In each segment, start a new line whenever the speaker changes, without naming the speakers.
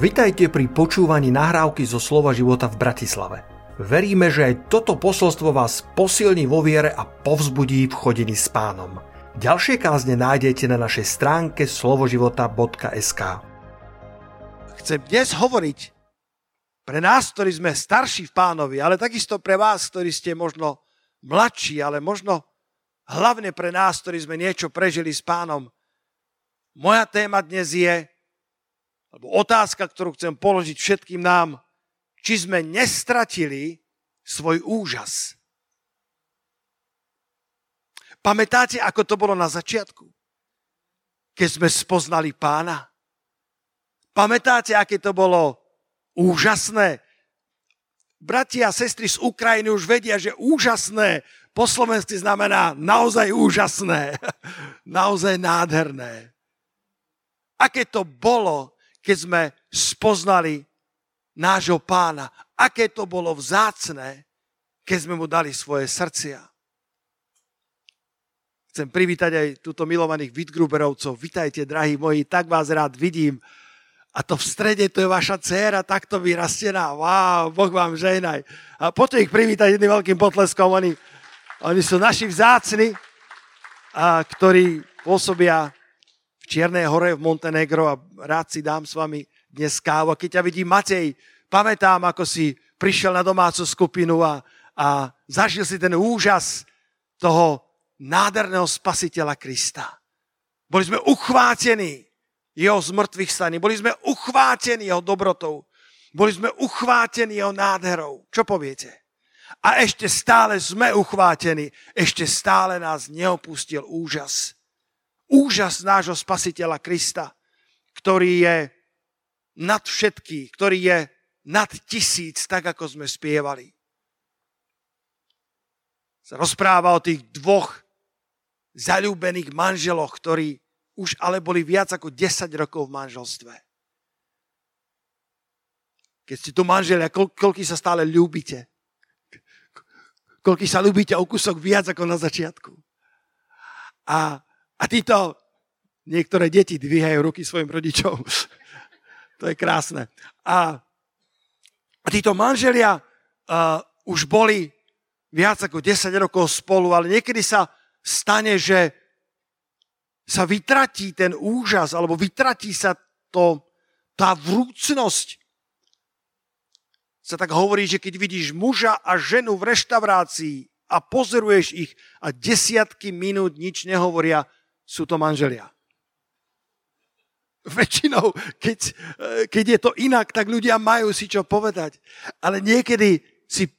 Vitajte pri počúvaní nahrávky zo Slova života v Bratislave. Veríme, že aj toto posolstvo vás posilní vo viere a povzbudí v chodení s pánom. Ďalšie kázne nájdete na našej stránke slovoživota.sk
Chcem dnes hovoriť pre nás, ktorí sme starší v pánovi, ale takisto pre vás, ktorí ste možno mladší, ale možno hlavne pre nás, ktorí sme niečo prežili s pánom. Moja téma dnes je alebo otázka, ktorú chcem položiť všetkým nám, či sme nestratili svoj úžas. Pamätáte, ako to bolo na začiatku? Keď sme spoznali pána? Pamätáte, aké to bolo úžasné? Bratia a sestry z Ukrajiny už vedia, že úžasné po slovensky znamená naozaj úžasné, naozaj nádherné. Aké to bolo, keď sme spoznali nášho pána. Aké to bolo vzácne, keď sme mu dali svoje srdcia. Chcem privítať aj túto milovaných Vidgruberovcov. Vitajte, drahí moji, tak vás rád vidím. A to v strede, to je vaša dcéra, takto vyrastená. Wow, Boh vám žehnaj. A poďte ich privítať jedným veľkým potleskom. Oni, oni sú naši vzácni, a, ktorí pôsobia Čiernej hore v Montenegro a rád si dám s vami dnes kávu. A keď ťa vidím, Matej, pamätám, ako si prišiel na domácu skupinu a, a zažil si ten úžas toho nádherného spasiteľa Krista. Boli sme uchvátení jeho zmrtvých staní. Boli sme uchvátení jeho dobrotou. Boli sme uchvátení jeho nádherou. Čo poviete? A ešte stále sme uchvátení. Ešte stále nás neopustil úžas úžas nášho spasiteľa Krista, ktorý je nad všetkých, ktorý je nad tisíc, tak ako sme spievali. Sa rozpráva o tých dvoch zalúbených manželoch, ktorí už ale boli viac ako 10 rokov v manželstve. Keď ste tu manželia, kol, koľký sa stále ľúbite? Koľký sa ľúbite o kúsok viac ako na začiatku? A a títo, niektoré deti dvíhajú ruky svojim rodičom. to je krásne. A, a títo manželia uh, už boli viac ako 10 rokov spolu, ale niekedy sa stane, že sa vytratí ten úžas, alebo vytratí sa to, tá vrúcnosť. Sa tak hovorí, že keď vidíš muža a ženu v reštaurácii a pozoruješ ich a desiatky minút nič nehovoria, sú to manželia. Väčšinou, keď, eh, keď je to inak, tak ľudia majú si čo povedať. Ale niekedy si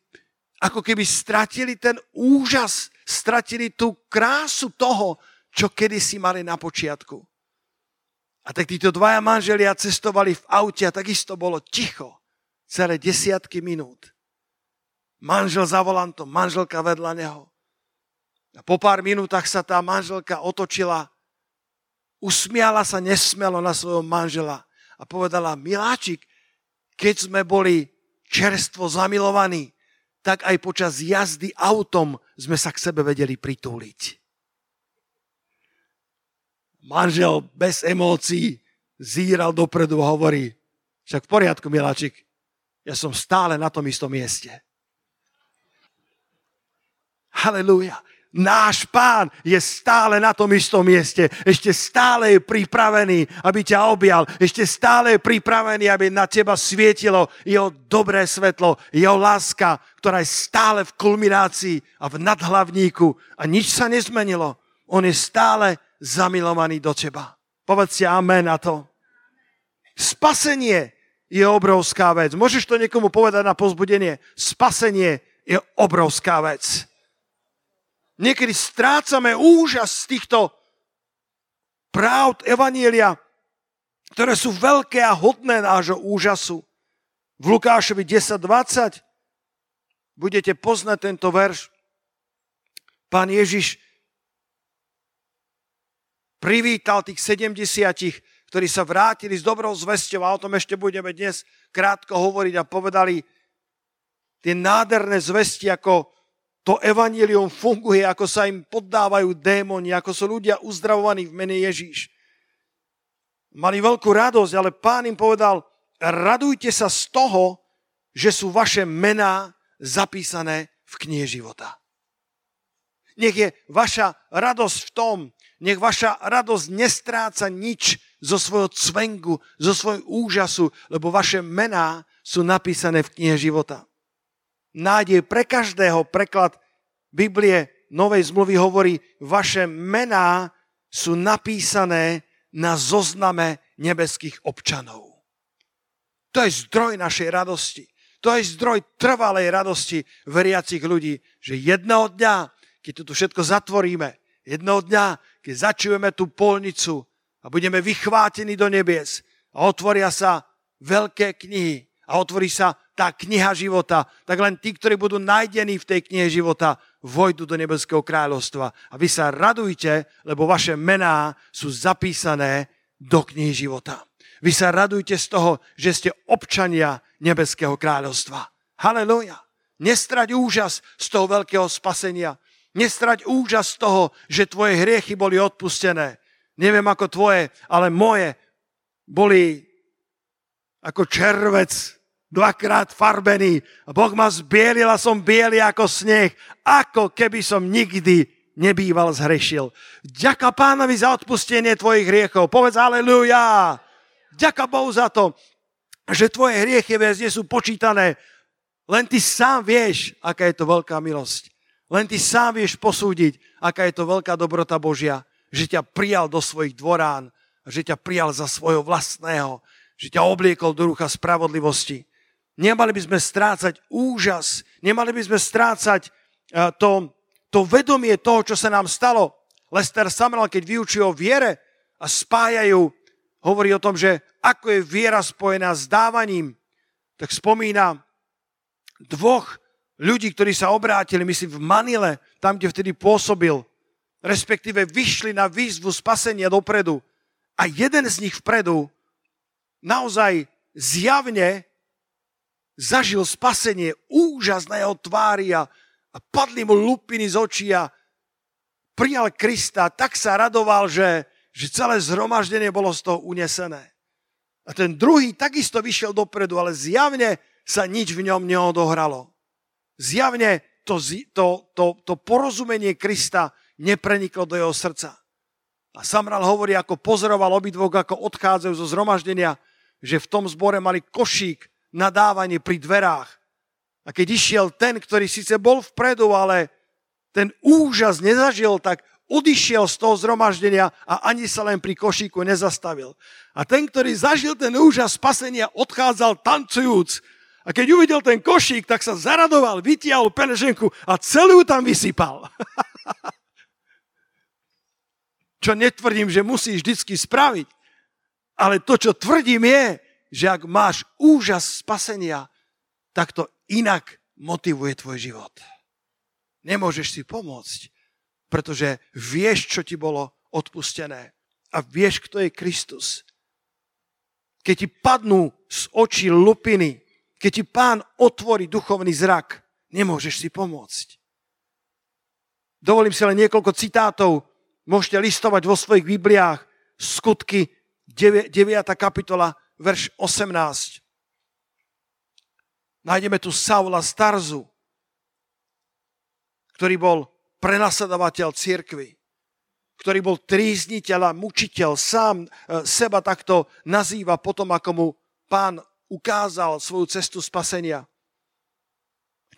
ako keby stratili ten úžas, stratili tú krásu toho, čo kedysi mali na počiatku. A tak títo dvaja manželia cestovali v aute a takisto bolo ticho celé desiatky minút. Manžel za volantom, manželka vedľa neho. A po pár minútach sa tá manželka otočila, usmiala sa nesmelo na svojho manžela a povedala, miláčik, keď sme boli čerstvo zamilovaní, tak aj počas jazdy autom sme sa k sebe vedeli pritúliť. Manžel bez emócií zíral dopredu a hovorí, však v poriadku, miláčik, ja som stále na tom istom mieste. Halelúja náš pán je stále na tom istom mieste. Ešte stále je pripravený, aby ťa objal. Ešte stále je pripravený, aby na teba svietilo jeho dobré svetlo, jeho láska, ktorá je stále v kulminácii a v nadhlavníku. A nič sa nezmenilo. On je stále zamilovaný do teba. Povedzte amen na to. Spasenie je obrovská vec. Môžeš to niekomu povedať na pozbudenie. Spasenie je obrovská vec. Niekedy strácame úžas z týchto práv Evanielia, ktoré sú veľké a hodné nášho úžasu. V Lukášovi 10.20 budete poznať tento verš. Pán Ježiš privítal tých 70, ktorí sa vrátili s dobrou zvesťou a o tom ešte budeme dnes krátko hovoriť a povedali tie nádherné zvesti, ako to evanílium funguje, ako sa im poddávajú démoni, ako sú ľudia uzdravovaní v mene Ježíš. Mali veľkú radosť, ale pán im povedal, radujte sa z toho, že sú vaše mená zapísané v knihe života. Nech je vaša radosť v tom, nech vaša radosť nestráca nič zo svojho cvengu, zo svojho úžasu, lebo vaše mená sú napísané v knihe života. Nádej pre každého preklad Biblie Novej zmluvy hovorí, vaše mená sú napísané na zozname nebeských občanov. To je zdroj našej radosti. To je zdroj trvalej radosti veriacich ľudí, že jedného dňa, keď tu všetko zatvoríme, jedného dňa, keď začujeme tú polnicu a budeme vychvátení do nebies a otvoria sa veľké knihy a otvorí sa tá kniha života, tak len tí, ktorí budú najdení v tej knihe života, vojdu do nebeského kráľovstva. A vy sa radujte, lebo vaše mená sú zapísané do knihy života. Vy sa radujte z toho, že ste občania nebeského kráľovstva. Halelúja. Nestrať úžas z toho veľkého spasenia. Nestrať úžas z toho, že tvoje hriechy boli odpustené. Neviem ako tvoje, ale moje boli ako červec dvakrát farbený. Boh ma zbielil a som biely ako sneh, ako keby som nikdy nebýval zhrešil. Ďaká pánovi za odpustenie tvojich hriechov. Povedz aleluja. Ďaká Bohu za to, že tvoje hriechy viac nie sú počítané. Len ty sám vieš, aká je to veľká milosť. Len ty sám vieš posúdiť, aká je to veľká dobrota Božia, že ťa prijal do svojich dvorán, že ťa prijal za svojho vlastného, že ťa obliekol do rucha spravodlivosti. Nemali by sme strácať úžas, nemali by sme strácať eh, to, to vedomie toho, čo sa nám stalo. Lester Samuel, keď vyučil o viere a spájajú, hovorí o tom, že ako je viera spojená s dávaním, tak spomína dvoch ľudí, ktorí sa obrátili, myslím v Manile, tam, kde vtedy pôsobil, respektíve vyšli na výzvu spasenia dopredu a jeden z nich vpredu naozaj zjavne zažil spasenie, úžas na jeho tvári a, padli mu lupiny z očí a prijal Krista, tak sa radoval, že, že celé zhromaždenie bolo z toho unesené. A ten druhý takisto vyšiel dopredu, ale zjavne sa nič v ňom neodohralo. Zjavne to, to, to, to porozumenie Krista nepreniklo do jeho srdca. A Samral hovorí, ako pozoroval obidvok, ako odchádzajú zo zhromaždenia, že v tom zbore mali košík nadávanie pri dverách. A keď išiel ten, ktorý síce bol vpredu, ale ten úžas nezažil, tak odišiel z toho zhromaždenia a ani sa len pri košíku nezastavil. A ten, ktorý zažil ten úžas spasenia, odchádzal tancujúc. A keď uvidel ten košík, tak sa zaradoval, vytiahol peneženku a celú tam vysypal. čo netvrdím, že musíš vždy spraviť. Ale to, čo tvrdím je, že ak máš úžas spasenia, tak to inak motivuje tvoj život. Nemôžeš si pomôcť, pretože vieš, čo ti bolo odpustené a vieš, kto je Kristus. Keď ti padnú z očí lupiny, keď ti pán otvorí duchovný zrak, nemôžeš si pomôcť. Dovolím si len niekoľko citátov, môžete listovať vo svojich Bibliách, skutky 9. kapitola, verš 18. Nájdeme tu Saula Starzu, ktorý bol prenasledovateľ cirkvy, ktorý bol trízniteľ a mučiteľ, sám e, seba takto nazýva potom, ako mu pán ukázal svoju cestu spasenia.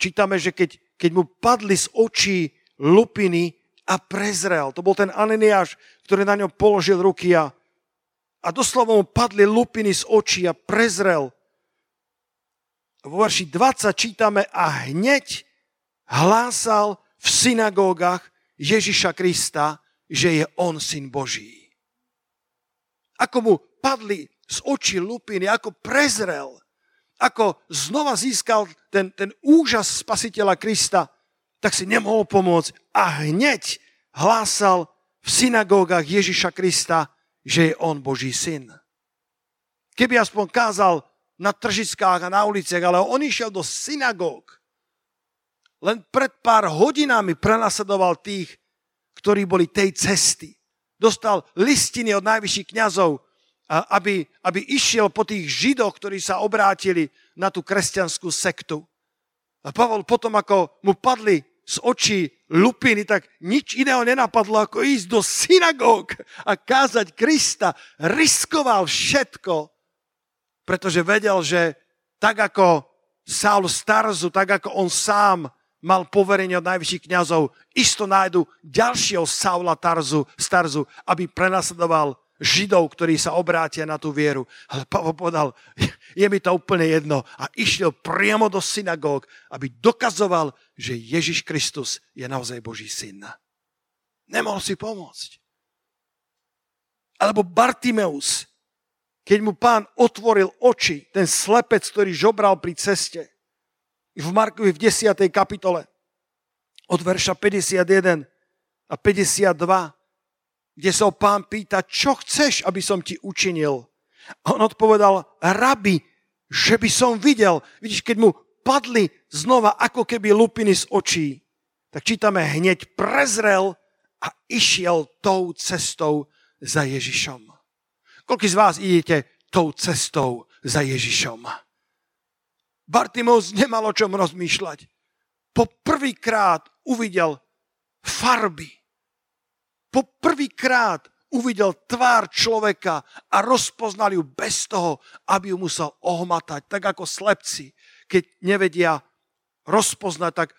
Čítame, že keď, keď mu padli z očí lupiny a prezrel, to bol ten Ananiáš, ktorý na ňom položil ruky a a doslova mu padli lupiny z očí a prezrel. Vo verši 20 čítame a hneď hlásal v synagógach Ježiša Krista, že je on syn Boží. Ako mu padli z očí lupiny, ako prezrel, ako znova získal ten, ten úžas spasiteľa Krista, tak si nemohol pomôcť a hneď hlásal v synagógach Ježiša Krista, že je on Boží syn. Keby aspoň kázal na tržiskách a na uliciach, ale on išiel do synagóg. Len pred pár hodinami prenasledoval tých, ktorí boli tej cesty. Dostal listiny od najvyšších kňazov aby, aby išiel po tých židoch, ktorí sa obrátili na tú kresťanskú sektu. A Pavol potom, ako mu padli z očí lupiny, tak nič iného nenapadlo, ako ísť do synagóg a kázať Krista. Riskoval všetko, pretože vedel, že tak ako Saul Starzu, tak ako on sám mal poverenie od najvyšších kniazov, isto nájdu ďalšieho Saula Tarzu, Starzu, aby prenasledoval Židov, ktorí sa obrátia na tú vieru. Ale Pavel povedal, je mi to úplne jedno. A išiel priamo do synagóg, aby dokazoval, že Ježiš Kristus je naozaj Boží syn. Nemohol si pomôcť. Alebo Bartimeus, keď mu pán otvoril oči, ten slepec, ktorý žobral pri ceste, v Markovi v 10. kapitole od verša 51 a 52, kde sa pán pýta, čo chceš, aby som ti učinil? A on odpovedal, rabi, že by som videl. Vidíš, keď mu padli znova ako keby lupiny z očí, tak čítame hneď prezrel a išiel tou cestou za Ježišom. Koľko z vás idete tou cestou za Ježišom? Bartimeus nemal o čom rozmýšľať. Po prvýkrát uvidel farby. Po prvýkrát uvidel tvár človeka a rozpoznal ju bez toho, aby ju musel ohmatať. Tak ako slepci, keď nevedia rozpoznať, tak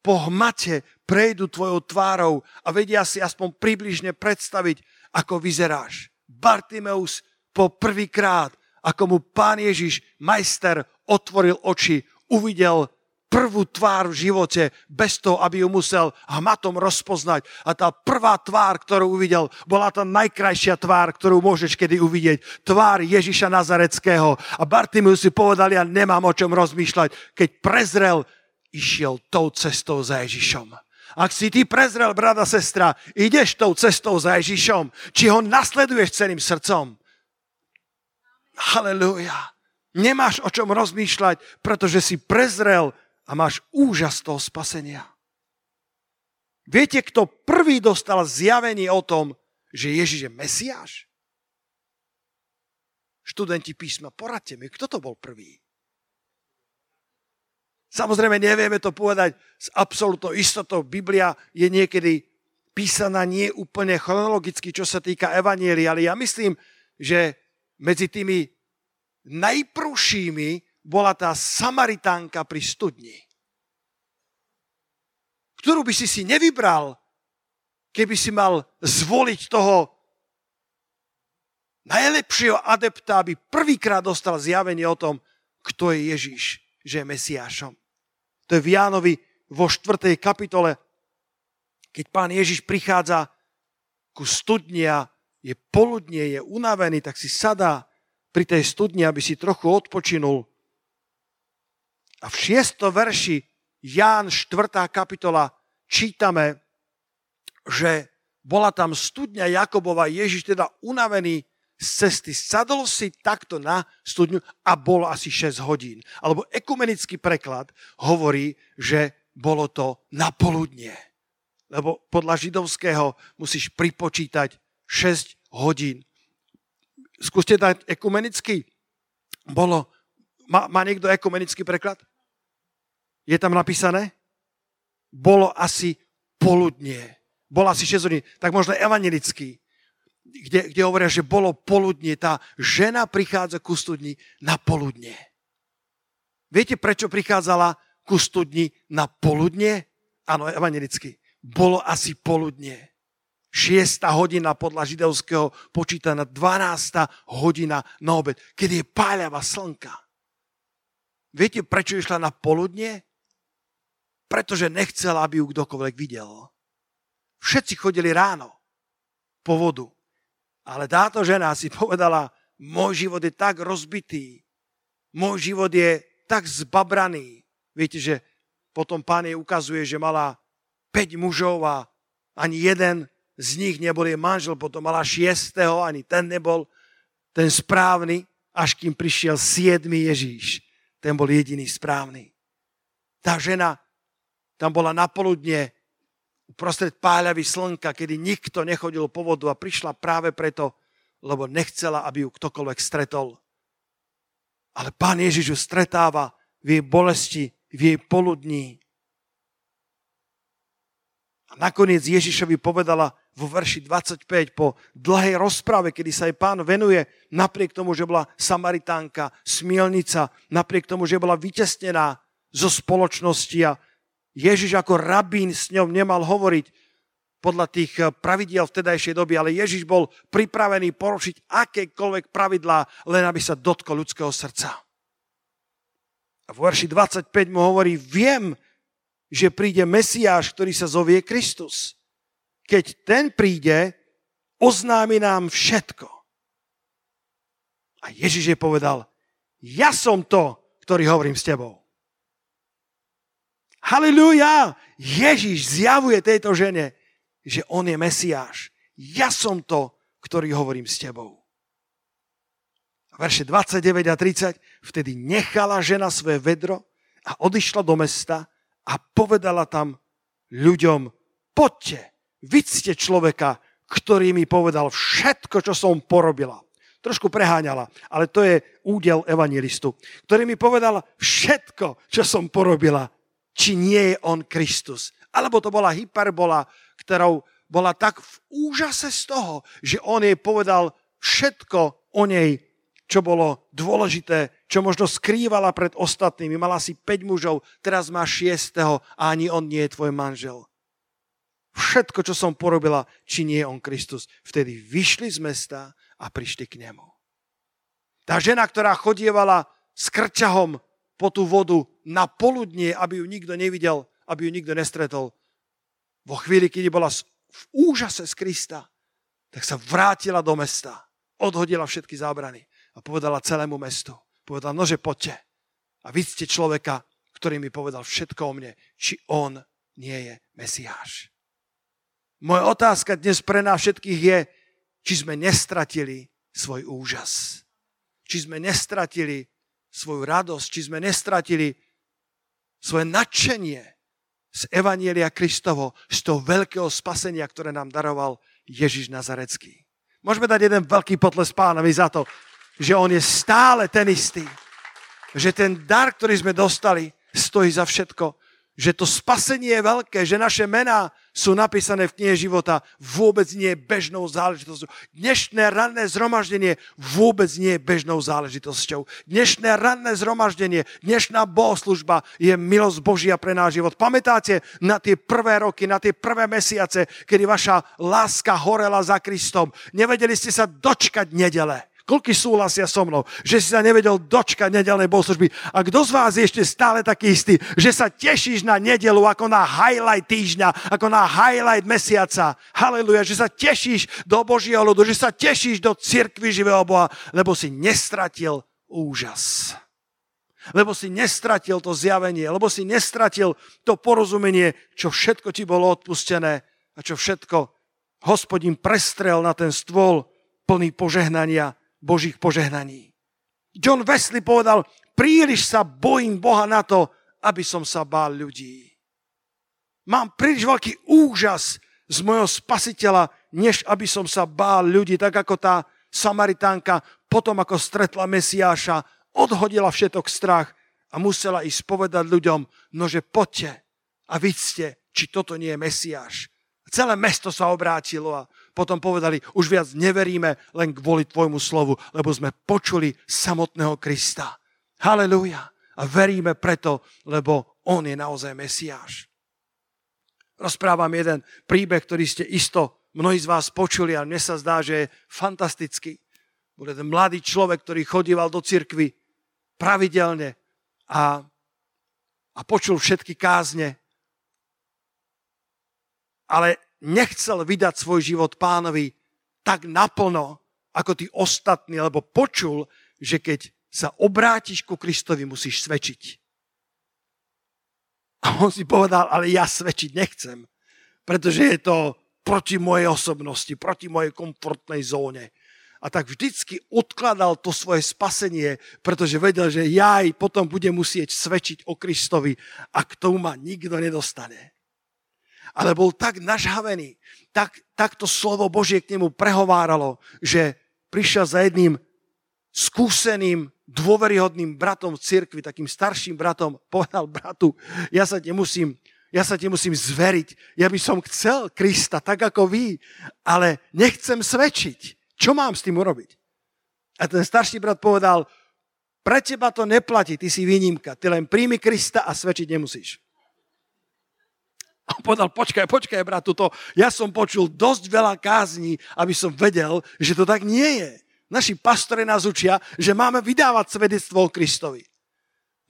po hmate prejdu tvojou tvárou a vedia si aspoň približne predstaviť, ako vyzeráš. Bartimeus po prvýkrát, ako mu pán Ježiš, majster, otvoril oči, uvidel prvú tvár v živote bez toho, aby ju musel hmatom rozpoznať. A tá prvá tvár, ktorú uvidel, bola tá najkrajšia tvár, ktorú môžeš kedy uvidieť. Tvár Ježiša Nazareckého. A Bartimius si povedal, ja nemám o čom rozmýšľať. Keď prezrel, išiel tou cestou za Ježišom. Ak si ty prezrel, brada, sestra, ideš tou cestou za Ježišom, či ho nasleduješ celým srdcom. Halelúja. Nemáš o čom rozmýšľať, pretože si prezrel a máš úžas toho spasenia. Viete, kto prvý dostal zjavenie o tom, že Ježiš je Mesiáš? Študenti písma, poradte mi, kto to bol prvý? Samozrejme, nevieme to povedať s absolútnou istotou. Biblia je niekedy písaná nie úplne chronologicky, čo sa týka Evanieli, ale ja myslím, že medzi tými najprúšími bola tá Samaritánka pri studni, ktorú by si si nevybral, keby si mal zvoliť toho najlepšieho adepta, aby prvýkrát dostal zjavenie o tom, kto je Ježiš, že je Mesiášom. To je v Jánovi vo 4. kapitole, keď pán Ježiš prichádza ku studni a je poludnie, je unavený, tak si sadá pri tej studni, aby si trochu odpočinul. A v 6. verši Ján 4. kapitola čítame, že bola tam studňa Jakobova, Ježiš teda unavený z cesty, sadol si takto na studňu a bolo asi 6 hodín. Alebo ekumenický preklad hovorí, že bolo to na poludnie. Lebo podľa židovského musíš pripočítať 6 hodín skúste dať ekumenický. Bolo, má, má niekto ekumenický preklad? Je tam napísané? Bolo asi poludnie. Bolo asi 6 hodín. Tak možno evangelický. Kde, kde hovoria, že bolo poludnie. Tá žena prichádza ku studni na poludnie. Viete, prečo prichádzala ku studni na poludnie? Áno, evangelicky. Bolo asi poludnie. 6. hodina podľa židovského počítaná 12. hodina na obed, keď je páľava slnka. Viete, prečo išla na poludnie? Pretože nechcela, aby ju kdokoľvek videl. Všetci chodili ráno po vodu. Ale táto žena si povedala, môj život je tak rozbitý, môj život je tak zbabraný. Viete, že potom pán jej ukazuje, že mala 5 mužov a ani jeden z nich nebol jej manžel, potom mala šiestého, ani ten nebol ten správny, až kým prišiel siedmy Ježíš. Ten bol jediný správny. Tá žena tam bola napoludne uprostred páľavy slnka, kedy nikto nechodil po vodu a prišla práve preto, lebo nechcela, aby ju ktokoľvek stretol. Ale pán Ježiš ju stretáva v jej bolesti, v jej poludní. A nakoniec Ježišovi povedala vo verši 25 po dlhej rozprave, kedy sa jej pán venuje, napriek tomu, že bola Samaritánka, smielnica, napriek tomu, že bola vytesnená zo spoločnosti a Ježiš ako rabín s ňou nemal hovoriť podľa tých eh, pravidiel vtedajšej doby, ale Ježiš bol pripravený porušiť akékoľvek pravidlá, len aby sa dotkol ľudského srdca. A v verši 25 mu hovorí, viem, že príde Mesiáš, ktorý sa zovie Kristus. Keď ten príde, oznámi nám všetko. A Ježiš je povedal, ja som to, ktorý hovorím s tebou. Halilúja! Ježiš zjavuje tejto žene, že on je Mesiáš. Ja som to, ktorý hovorím s tebou. Verše 29 a 30. Vtedy nechala žena svoje vedro a odišla do mesta a povedala tam ľuďom, poďte, vidzte človeka, ktorý mi povedal všetko, čo som porobila. Trošku preháňala, ale to je údel evangelistu, ktorý mi povedal všetko, čo som porobila, či nie je on Kristus. Alebo to bola hyperbola, ktorou bola tak v úžase z toho, že on jej povedal všetko o nej, čo bolo dôležité, čo možno skrývala pred ostatnými. Mala si 5 mužov, teraz má 6. a ani on nie je tvoj manžel. Všetko, čo som porobila, či nie je on Kristus. Vtedy vyšli z mesta a prišli k nemu. Tá žena, ktorá chodievala s krčahom po tú vodu na poludnie, aby ju nikto nevidel, aby ju nikto nestretol, vo chvíli, keď bola v úžase z Krista, tak sa vrátila do mesta, odhodila všetky zábrany a povedala celému mestu. Povedala, nože poďte a vidíte človeka, ktorý mi povedal všetko o mne, či on nie je Mesiáš. Moja otázka dnes pre nás všetkých je, či sme nestratili svoj úžas. Či sme nestratili svoju radosť, či sme nestratili svoje nadšenie z Evanielia Kristovo, z toho veľkého spasenia, ktoré nám daroval Ježiš Nazarecký. Môžeme dať jeden veľký potles pánovi za to, že on je stále ten istý. Že ten dar, ktorý sme dostali, stojí za všetko. Že to spasenie je veľké, že naše mená sú napísané v knihe života, vôbec nie je bežnou záležitosťou. Dnešné ranné zhromaždenie vôbec nie je bežnou záležitosťou. Dnešné ranné zhromaždenie, dnešná bohoslužba je milosť Božia pre náš život. Pamätáte na tie prvé roky, na tie prvé mesiace, kedy vaša láska horela za Kristom. Nevedeli ste sa dočkať nedele. Koľky súhlasia so mnou, že si sa nevedel dočkať nedelnej bohoslužby. A kto z vás je ešte stále taký istý, že sa tešíš na nedelu ako na highlight týždňa, ako na highlight mesiaca. Haleluja, že sa tešíš do Božieho ľudu, že sa tešíš do cirkvy živého Boha, lebo si nestratil úžas. Lebo si nestratil to zjavenie, lebo si nestratil to porozumenie, čo všetko ti bolo odpustené a čo všetko hospodin prestrel na ten stôl plný požehnania Božích požehnaní. John Wesley povedal, príliš sa bojím Boha na to, aby som sa bál ľudí. Mám príliš veľký úžas z mojho spasiteľa, než aby som sa bál ľudí, tak ako tá Samaritánka potom, ako stretla Mesiáša, odhodila všetok strach a musela ísť povedať ľuďom, nože poďte a vidzte, či toto nie je Mesiáš. Celé mesto sa obrátilo a potom povedali, už viac neveríme len kvôli tvojmu slovu, lebo sme počuli samotného Krista. Halelúja. A veríme preto, lebo on je naozaj Mesiáš. Rozprávam jeden príbeh, ktorý ste isto mnohí z vás počuli a mne sa zdá, že je fantastický. Bol jeden mladý človek, ktorý chodíval do cirkvy pravidelne a, a počul všetky kázne ale nechcel vydať svoj život pánovi tak naplno, ako tí ostatní, lebo počul, že keď sa obrátiš ku Kristovi, musíš svedčiť. A on si povedal, ale ja svedčiť nechcem, pretože je to proti mojej osobnosti, proti mojej komfortnej zóne. A tak vždycky odkladal to svoje spasenie, pretože vedel, že ja aj potom budem musieť svedčiť o Kristovi a k tomu ma nikto nedostane ale bol tak nažhavený, tak, tak to slovo Božie k nemu prehováralo, že prišiel za jedným skúseným, dôveryhodným bratom v cirkvi, takým starším bratom, povedal bratu, ja sa nemusím, ja sa ti musím zveriť. Ja by som chcel Krista tak ako vy, ale nechcem svedčiť. Čo mám s tým urobiť? A ten starší brat povedal, pre teba to neplatí, ty si výnimka, ty len príjmi Krista a svedčiť nemusíš. On povedal, počkaj, počkaj, brat, to ja som počul dosť veľa kázní, aby som vedel, že to tak nie je. Naši pastore nás učia, že máme vydávať svedectvo o Kristovi.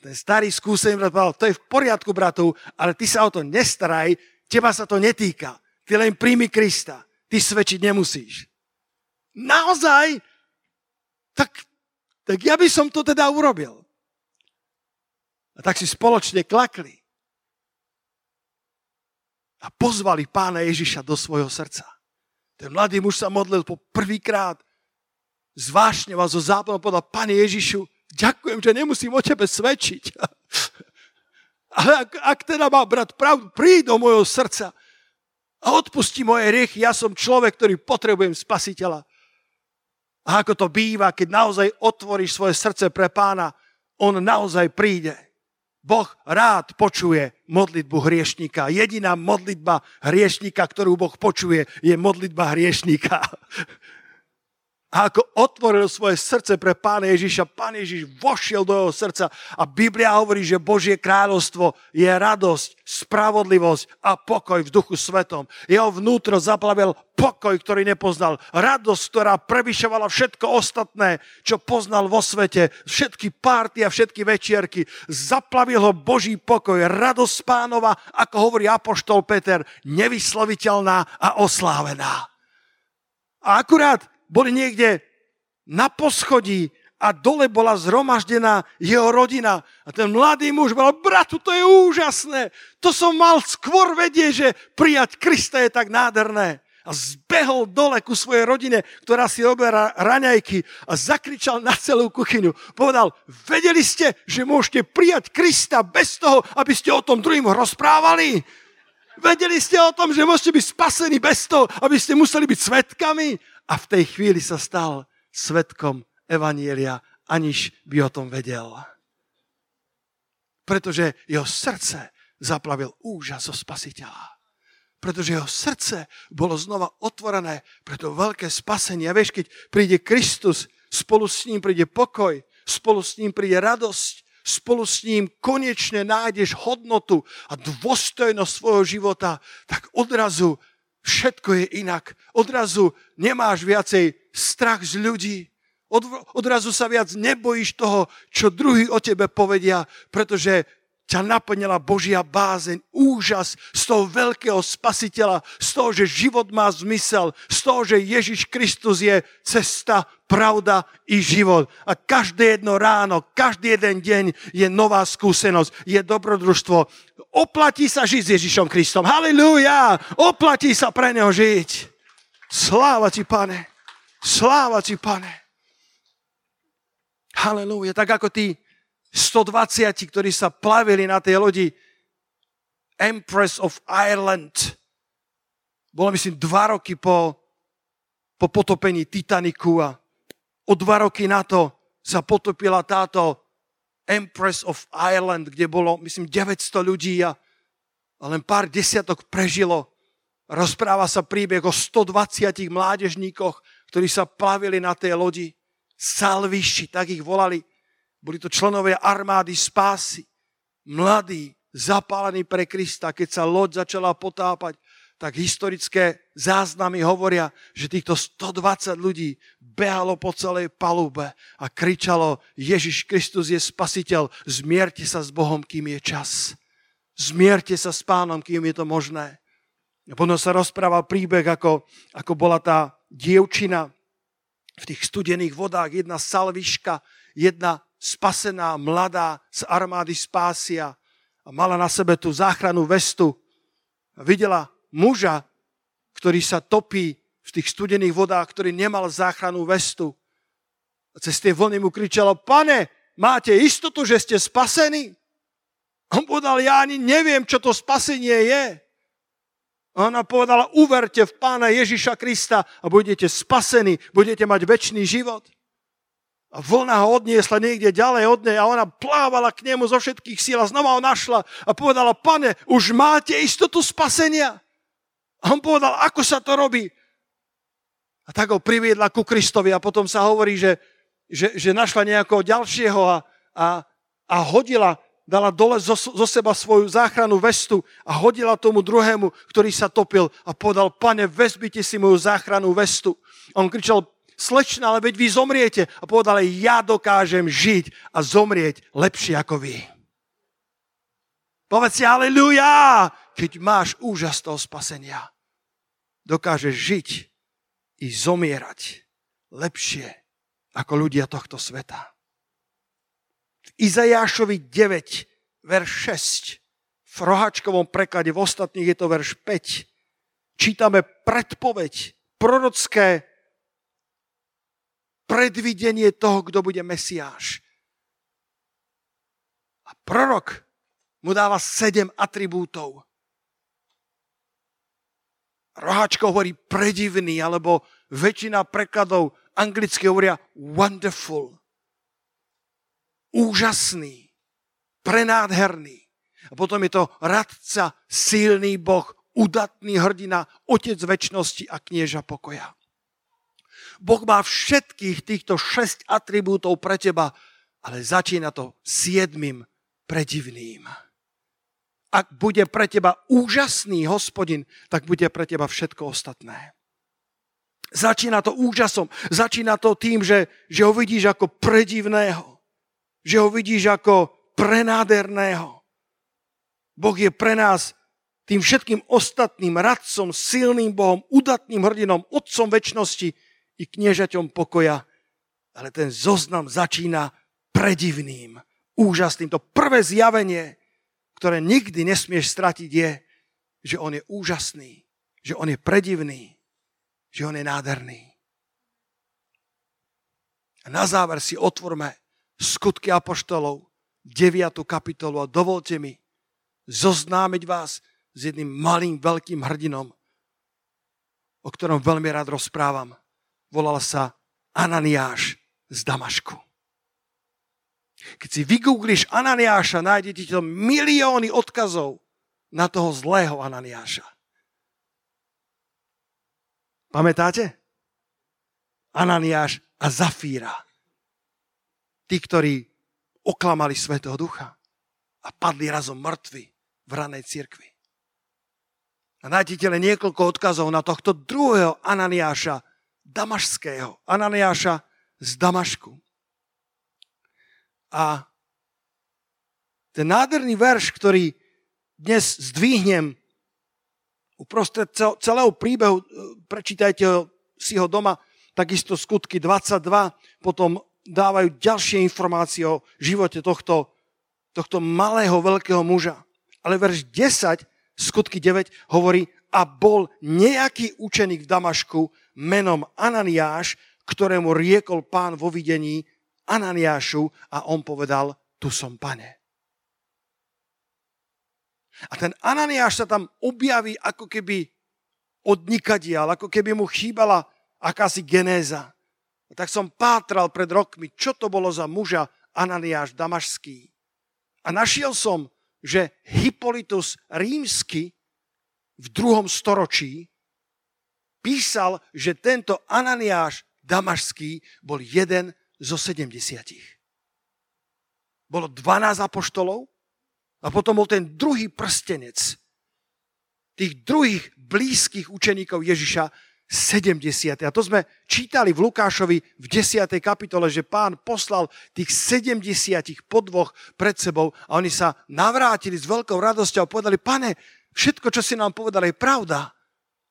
Ten starý skúsený brat povedal, to je v poriadku, bratu, ale ty sa o to nestaraj, teba sa to netýka. Ty len príjmi Krista. Ty svedčiť nemusíš. Naozaj? Tak, tak ja by som to teda urobil. A tak si spoločne klakli a pozvali pána Ježiša do svojho srdca. Ten mladý muž sa modlil po prvýkrát vás zo západom povedal, Pane Ježišu, ďakujem, že nemusím o tebe svedčiť. Ale ak, ak teda má brat pravdu, príď do môjho srdca a odpusti moje riechy. Ja som človek, ktorý potrebujem spasiteľa. A ako to býva, keď naozaj otvoríš svoje srdce pre pána, on naozaj príde. Boh rád počuje modlitbu hriešníka. Jediná modlitba hriešníka, ktorú Boh počuje, je modlitba hriešníka. A ako otvoril svoje srdce pre Pána Ježiša, Pán Ježiš vošiel do jeho srdca a Biblia hovorí, že Božie kráľovstvo je radosť, spravodlivosť a pokoj v duchu svetom. Jeho vnútro zaplavil pokoj, ktorý nepoznal. Radosť, ktorá prevyšovala všetko ostatné, čo poznal vo svete. Všetky párty a všetky večierky. Zaplavil ho Boží pokoj. Radosť pánova, ako hovorí Apoštol Peter, nevysloviteľná a oslávená. A akurát boli niekde na poschodí a dole bola zhromaždená jeho rodina. A ten mladý muž bol, bratu, to je úžasné. To som mal skôr vedieť, že prijať Krista je tak nádherné. A zbehol dole ku svojej rodine, ktorá si robila raňajky a zakričal na celú kuchyňu. Povedal, vedeli ste, že môžete prijať Krista bez toho, aby ste o tom druhým rozprávali? Vedeli ste o tom, že môžete byť spasení bez toho, aby ste museli byť svetkami? A v tej chvíli sa stal svetkom Evanielia, aniž by o tom vedel. Pretože jeho srdce zaplavil úžas o spasiteľa. Pretože jeho srdce bolo znova otvorené pre to veľké spasenie. A vieš, keď príde Kristus, spolu s ním príde pokoj, spolu s ním príde radosť, spolu s ním konečne nájdeš hodnotu a dôstojnosť svojho života, tak odrazu Všetko je inak. Odrazu nemáš viacej strach z ľudí. Od, odrazu sa viac nebojíš toho, čo druhý o tebe povedia, pretože ťa naplnila Božia bázeň, úžas z toho veľkého spasiteľa, z toho, že život má zmysel, z toho, že Ježiš Kristus je cesta, pravda i život. A každé jedno ráno, každý jeden deň je nová skúsenosť, je dobrodružstvo. Oplatí sa žiť s Ježišom Kristom. Halilúja! Oplatí sa pre neho žiť. Sláva ti, pane. Sláva ti, pane. Halilúja. Tak ako tí 120, ktorí sa plavili na tej lodi Empress of Ireland. Bolo myslím dva roky po, po potopení Titaniku a o dva roky na to sa potopila táto Empress of Ireland, kde bolo myslím 900 ľudí a, len pár desiatok prežilo. Rozpráva sa príbeh o 120 mládežníkoch, ktorí sa plavili na tej lodi. Salviši, tak ich volali. Boli to členovia armády spásy, mladí, zapálení pre Krista. Keď sa loď začala potápať, tak historické záznamy hovoria, že týchto 120 ľudí behalo po celej palube a kričalo, Ježiš Kristus je spasiteľ, zmierte sa s Bohom, kým je čas. Zmierte sa s pánom, kým je to možné. A potom sa rozprával príbeh, ako, ako bola tá dievčina v tých studených vodách, jedna salviška, jedna spasená, mladá z armády spásia a mala na sebe tú záchranu vestu a videla muža, ktorý sa topí v tých studených vodách, ktorý nemal záchranu vestu. A cez tie vlny mu kričalo, pane, máte istotu, že ste spasení? On povedal, ja ani neviem, čo to spasenie je. Ona povedala, uverte v pána Ježiša Krista a budete spasení, budete mať väčší život. A vlna ho odniesla niekde ďalej od nej a ona plávala k nemu zo všetkých síl a znova ho našla a povedala, pane, už máte istotu spasenia? A on povedal, ako sa to robí? A tak ho priviedla ku Kristovi a potom sa hovorí, že, že, že našla nejakého ďalšieho a, a, a hodila, dala dole zo, zo seba svoju záchranu vestu a hodila tomu druhému, ktorý sa topil a povedal, pane, vezmite si moju záchranu vestu. A on kričal, slečna, ale veď vy zomriete. A povedal, ja dokážem žiť a zomrieť lepšie ako vy. Povedz si, aleluja, keď máš úžas toho spasenia. Dokážeš žiť i zomierať lepšie ako ľudia tohto sveta. V Izajášovi 9, verš 6, v rohačkovom preklade, v ostatných je to verš 5, čítame predpoveď, prorocké predvidenie toho, kto bude Mesiáš. A prorok mu dáva sedem atribútov. Roháčko hovorí predivný, alebo väčšina prekladov anglicky hovoria wonderful. Úžasný, prenádherný. A potom je to radca, silný boh, udatný hrdina, otec väčšnosti a knieža pokoja. Boh má všetkých týchto šesť atribútov pre teba, ale začína to siedmým predivným. Ak bude pre teba úžasný hospodin, tak bude pre teba všetko ostatné. Začína to úžasom, začína to tým, že, že ho vidíš ako predivného, že ho vidíš ako prenáderného. Boh je pre nás tým všetkým ostatným radcom, silným Bohom, udatným hrdinom, otcom väčšnosti, i kniežaťom pokoja, ale ten zoznam začína predivným, úžasným. To prvé zjavenie, ktoré nikdy nesmieš stratiť, je, že on je úžasný, že on je predivný, že on je nádherný. A na záver si otvorme skutky apoštolov, 9. kapitolu a dovolte mi zoznámiť vás s jedným malým, veľkým hrdinom, o ktorom veľmi rád rozprávam volal sa Ananiáš z Damašku. Keď si vygoogliš Ananiáša, nájdete tam milióny odkazov na toho zlého Ananiáša. Pamätáte? Ananiáš a Zafíra. Tí, ktorí oklamali Svetého Ducha a padli razom mŕtvi v ranej cirkvi. A nájdete len niekoľko odkazov na tohto druhého Ananiáša, Damašského, Ananiáša z Damašku. A ten nádherný verš, ktorý dnes zdvihnem uprostred celého príbehu, e, prečítajte ho, si ho doma, takisto skutky 22, potom dávajú ďalšie informácie o živote tohto, tohto malého, veľkého muža. Ale verš 10, skutky 9, hovorí, a bol nejaký učeník v Damašku menom Ananiáš, ktorému riekol pán vo videní Ananiášu a on povedal, tu som pane. A ten Ananiáš sa tam objaví ako keby odnikadial, ako keby mu chýbala akási genéza. A tak som pátral pred rokmi, čo to bolo za muža Ananiáš Damašský. A našiel som, že Hippolytus rímsky v druhom storočí písal, že tento Ananiáš Damašský bol jeden zo 70. Bolo 12 apoštolov a potom bol ten druhý prstenec tých druhých blízkych učeníkov Ježiša 70. A to sme čítali v Lukášovi v 10. kapitole, že pán poslal tých 70 podvoch pred sebou a oni sa navrátili s veľkou radosťou a povedali, pane, všetko, čo si nám povedal, je pravda.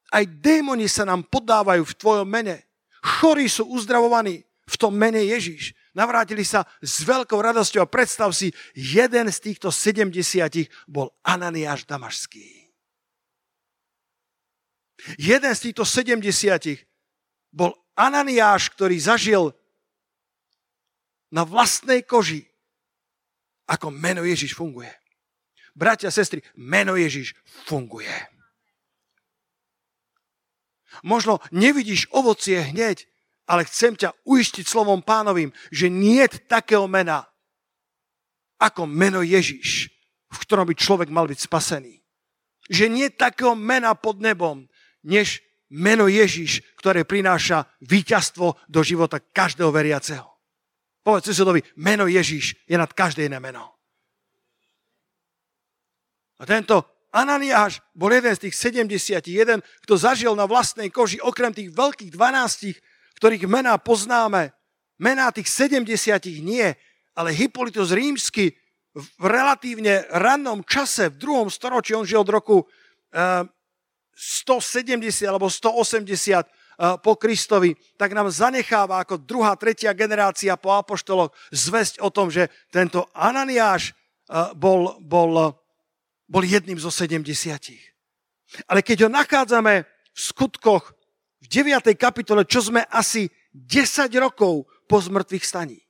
Aj démoni sa nám podávajú v tvojom mene. Chorí sú uzdravovaní v tom mene Ježíš. Navrátili sa s veľkou radosťou a predstav si, jeden z týchto 70 bol Ananiáš Damašský. Jeden z týchto 70 bol Ananiáš, ktorý zažil na vlastnej koži, ako meno Ježiš funguje. Bratia sestry, meno Ježiš funguje. Možno nevidíš ovocie hneď, ale chcem ťa uistiť slovom pánovým, že nie takého mena, ako meno Ježiš, v ktorom by človek mal byť spasený. Že nie takého mena pod nebom, než meno Ježiš, ktoré prináša víťazstvo do života každého veriaceho. Povedz susedovi, meno Ježiš je nad každé iné meno. A tento Ananiáš bol jeden z tých 71, kto zažil na vlastnej koži, okrem tých veľkých 12 ktorých mená poznáme, mená tých 70 nie, ale Hippolytus Rímsky v relatívne rannom čase, v druhom storočí, on žil od roku 170 eh, alebo 180 eh, po Kristovi, tak nám zanecháva ako druhá, tretia generácia po apoštoloch zväzť o tom, že tento Ananiáš eh, bol, bol, bol jedným zo 70. Ale keď ho nachádzame v skutkoch v 9. kapitole, čo sme asi 10 rokov po zmrtvých staní.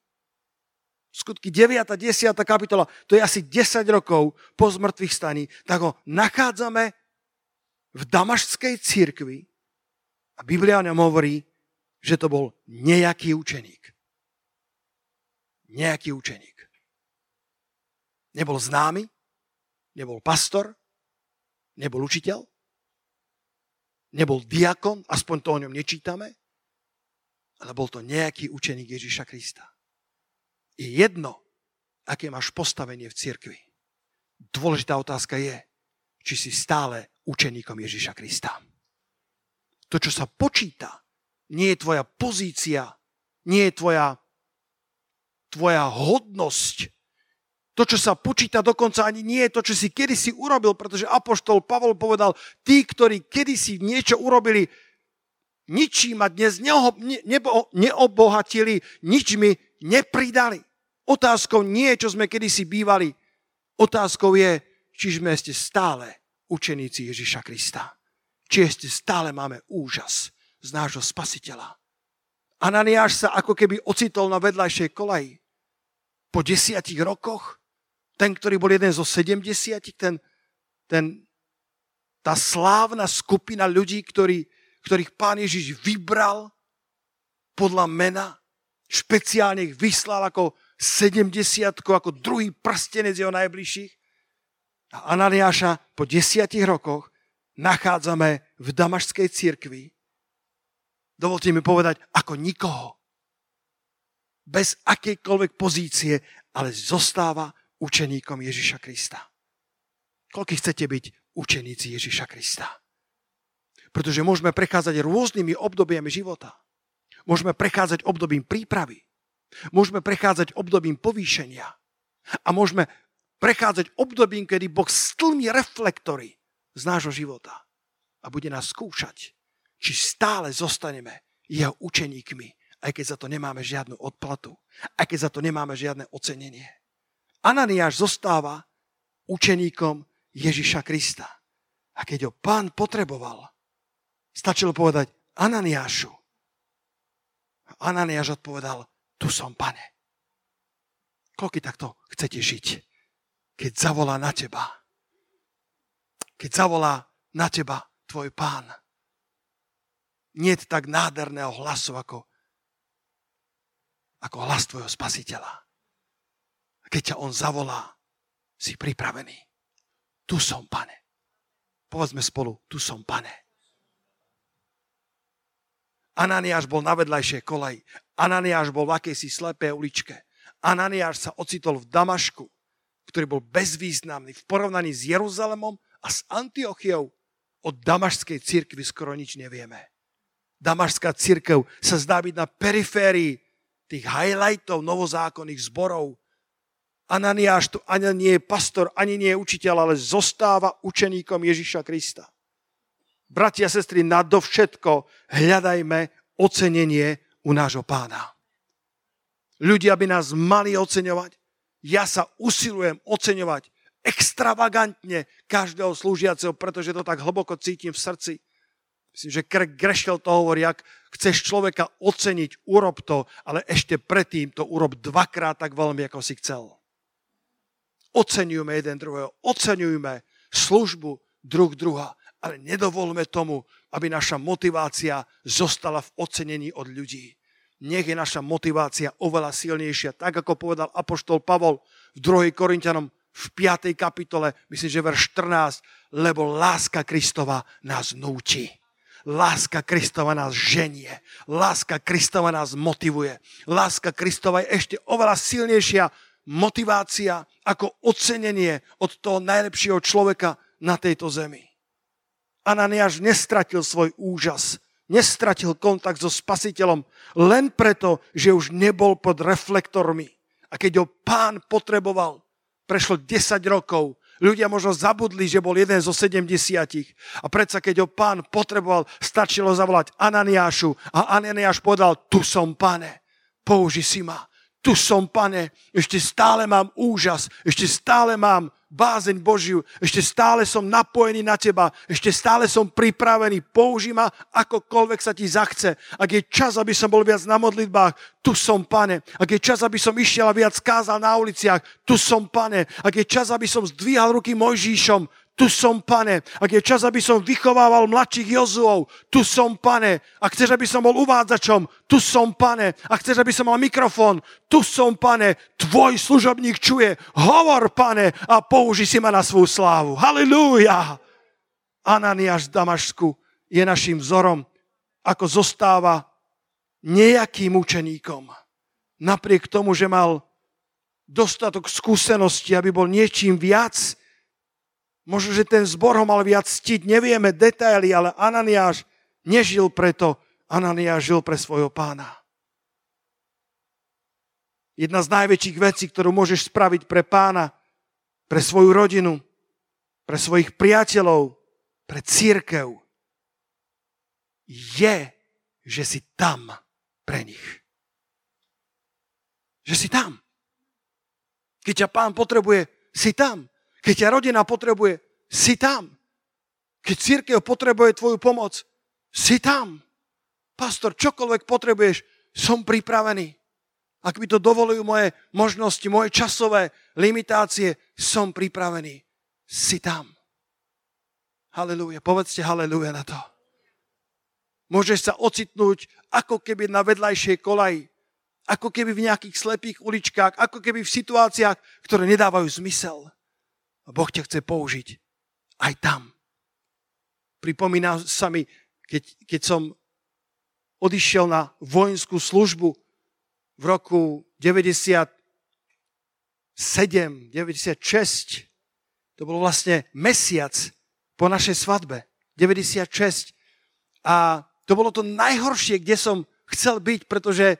Skutky 9. a 10. kapitola, to je asi 10 rokov po zmrtvých staní, tak ho nachádzame v damašskej církvi a Biblia nám hovorí, že to bol nejaký učeník. Nejaký učeník. Nebol známy, nebol pastor, nebol učiteľ, nebol diakon, aspoň to o ňom nečítame, ale bol to nejaký učeník Ježiša Krista. Je jedno, aké máš postavenie v cirkvi. Dôležitá otázka je, či si stále učeníkom Ježiša Krista. To, čo sa počíta, nie je tvoja pozícia, nie je tvoja, tvoja hodnosť, to, čo sa počíta dokonca ani nie je to, čo si kedysi urobil, pretože Apoštol Pavol povedal, tí, ktorí kedysi niečo urobili, ničím a dnes neoho, ne, nebo, neobohatili, nič mi nepridali. Otázkou nie je, čo sme kedysi bývali. Otázkou je, či sme ešte stále učeníci Ježiša Krista. Či ešte stále máme úžas z nášho spasiteľa. Ananiáš sa ako keby ocitol na vedľajšej kolaji. Po desiatich rokoch ten, ktorý bol jeden zo 70, ten, ten, tá slávna skupina ľudí, ktorý, ktorých pán Ježiš vybral podľa mena, špeciálne ich vyslal ako 70, ako druhý prstenec jeho najbližších. A Ananiáša po desiatich rokoch nachádzame v Damašskej cirkvi. Dovolte mi povedať, ako nikoho. Bez akejkoľvek pozície, ale zostáva učeníkom Ježiša Krista. Koľko chcete byť učeníci Ježiša Krista? Pretože môžeme prechádzať rôznymi obdobiami života. Môžeme prechádzať obdobím prípravy. Môžeme prechádzať obdobím povýšenia. A môžeme prechádzať obdobím, kedy Boh stlmí reflektory z nášho života a bude nás skúšať, či stále zostaneme jeho učeníkmi, aj keď za to nemáme žiadnu odplatu, aj keď za to nemáme žiadne ocenenie. Ananiáš zostáva učeníkom Ježiša Krista. A keď ho pán potreboval, stačilo povedať Ananiášu. Ananiáš odpovedal, tu som, pane. Koľko takto chcete žiť, keď zavolá na teba? Keď zavolá na teba tvoj pán. Nie tak nádherného hlasu ako, ako hlas tvojho spasiteľa keď ťa on zavolá, si pripravený. Tu som, pane. Povedzme spolu, tu som, pane. Ananiáš bol na vedľajšej koleji. Ananiáš bol v akejsi slepej uličke. Ananiáš sa ocitol v Damašku, ktorý bol bezvýznamný v porovnaní s Jeruzalemom a s Antiochiou. Od damašskej cirkvi skoro nič nevieme. Damašská církev sa zdá byť na periférii tých highlightov novozákonných zborov, Ananiáš tu ani nie je pastor, ani nie je učiteľ, ale zostáva učeníkom Ježiša Krista. Bratia a sestry, nadovšetko hľadajme ocenenie u nášho pána. Ľudia by nás mali oceňovať. Ja sa usilujem oceňovať extravagantne každého slúžiaceho, pretože to tak hlboko cítim v srdci. Myslím, že Grešel to hovorí, ak chceš človeka oceniť, urob to, ale ešte predtým to urob dvakrát tak veľmi, ako si chcel. Oceňujme jeden druhého, oceňujme službu druh druha ale nedovolme tomu, aby naša motivácia zostala v ocenení od ľudí. Nech je naša motivácia oveľa silnejšia, tak ako povedal apoštol Pavol v 2. Korintianom v 5. kapitole, myslím, že verš 14, lebo láska Kristova nás núči. Láska Kristova nás ženie. Láska Kristova nás motivuje. Láska Kristova je ešte oveľa silnejšia motivácia ako ocenenie od toho najlepšieho človeka na tejto zemi. Ananiáš nestratil svoj úžas, nestratil kontakt so spasiteľom len preto, že už nebol pod reflektormi. A keď ho pán potreboval, prešlo 10 rokov, ľudia možno zabudli, že bol jeden zo 70. A predsa, keď ho pán potreboval, stačilo zavolať Ananiášu a Ananiáš povedal, tu som, pane, použi si ma. Tu som, pane, ešte stále mám úžas, ešte stále mám bázeň Božiu, ešte stále som napojený na teba, ešte stále som pripravený, použi ma akokoľvek sa ti zachce. Ak je čas, aby som bol viac na modlitbách, tu som, pane. Ak je čas, aby som išiel a viac kázal na uliciach, tu som, pane. Ak je čas, aby som zdvíhal ruky Mojžíšom, tu som, pane. Ak je čas, aby som vychovával mladších Jozuov, tu som, pane. Ak chceš, aby som bol uvádzačom, tu som, pane. Ak chceš, aby som mal mikrofón, tu som, pane. Tvoj služobník čuje. Hovor, pane, a použi si ma na svoju slávu. Halilúja. Ananiáš z Damašku je našim vzorom, ako zostáva nejakým učeníkom. Napriek tomu, že mal dostatok skúsenosti, aby bol niečím viac, Možno, že ten zbor ho mal viac ctiť, nevieme detaily, ale Ananiáš nežil preto, Ananiáš žil pre svojho pána. Jedna z najväčších vecí, ktorú môžeš spraviť pre pána, pre svoju rodinu, pre svojich priateľov, pre církev, je, že si tam pre nich. Že si tam. Keď ťa pán potrebuje, si tam. Keď ťa rodina potrebuje, si tam. Keď církev potrebuje tvoju pomoc, si tam. Pastor, čokoľvek potrebuješ, som pripravený. Ak mi to dovolujú moje možnosti, moje časové limitácie, som pripravený. Si tam. Halelúja. Povedzte halelúja na to. Môžeš sa ocitnúť ako keby na vedľajšej kolaji, ako keby v nejakých slepých uličkách, ako keby v situáciách, ktoré nedávajú zmysel. A Boh ťa chce použiť aj tam. Pripomína sa mi, keď, keď som odišiel na vojenskú službu v roku 97, 96. To bol vlastne mesiac po našej svadbe. 96. A to bolo to najhoršie, kde som chcel byť, pretože,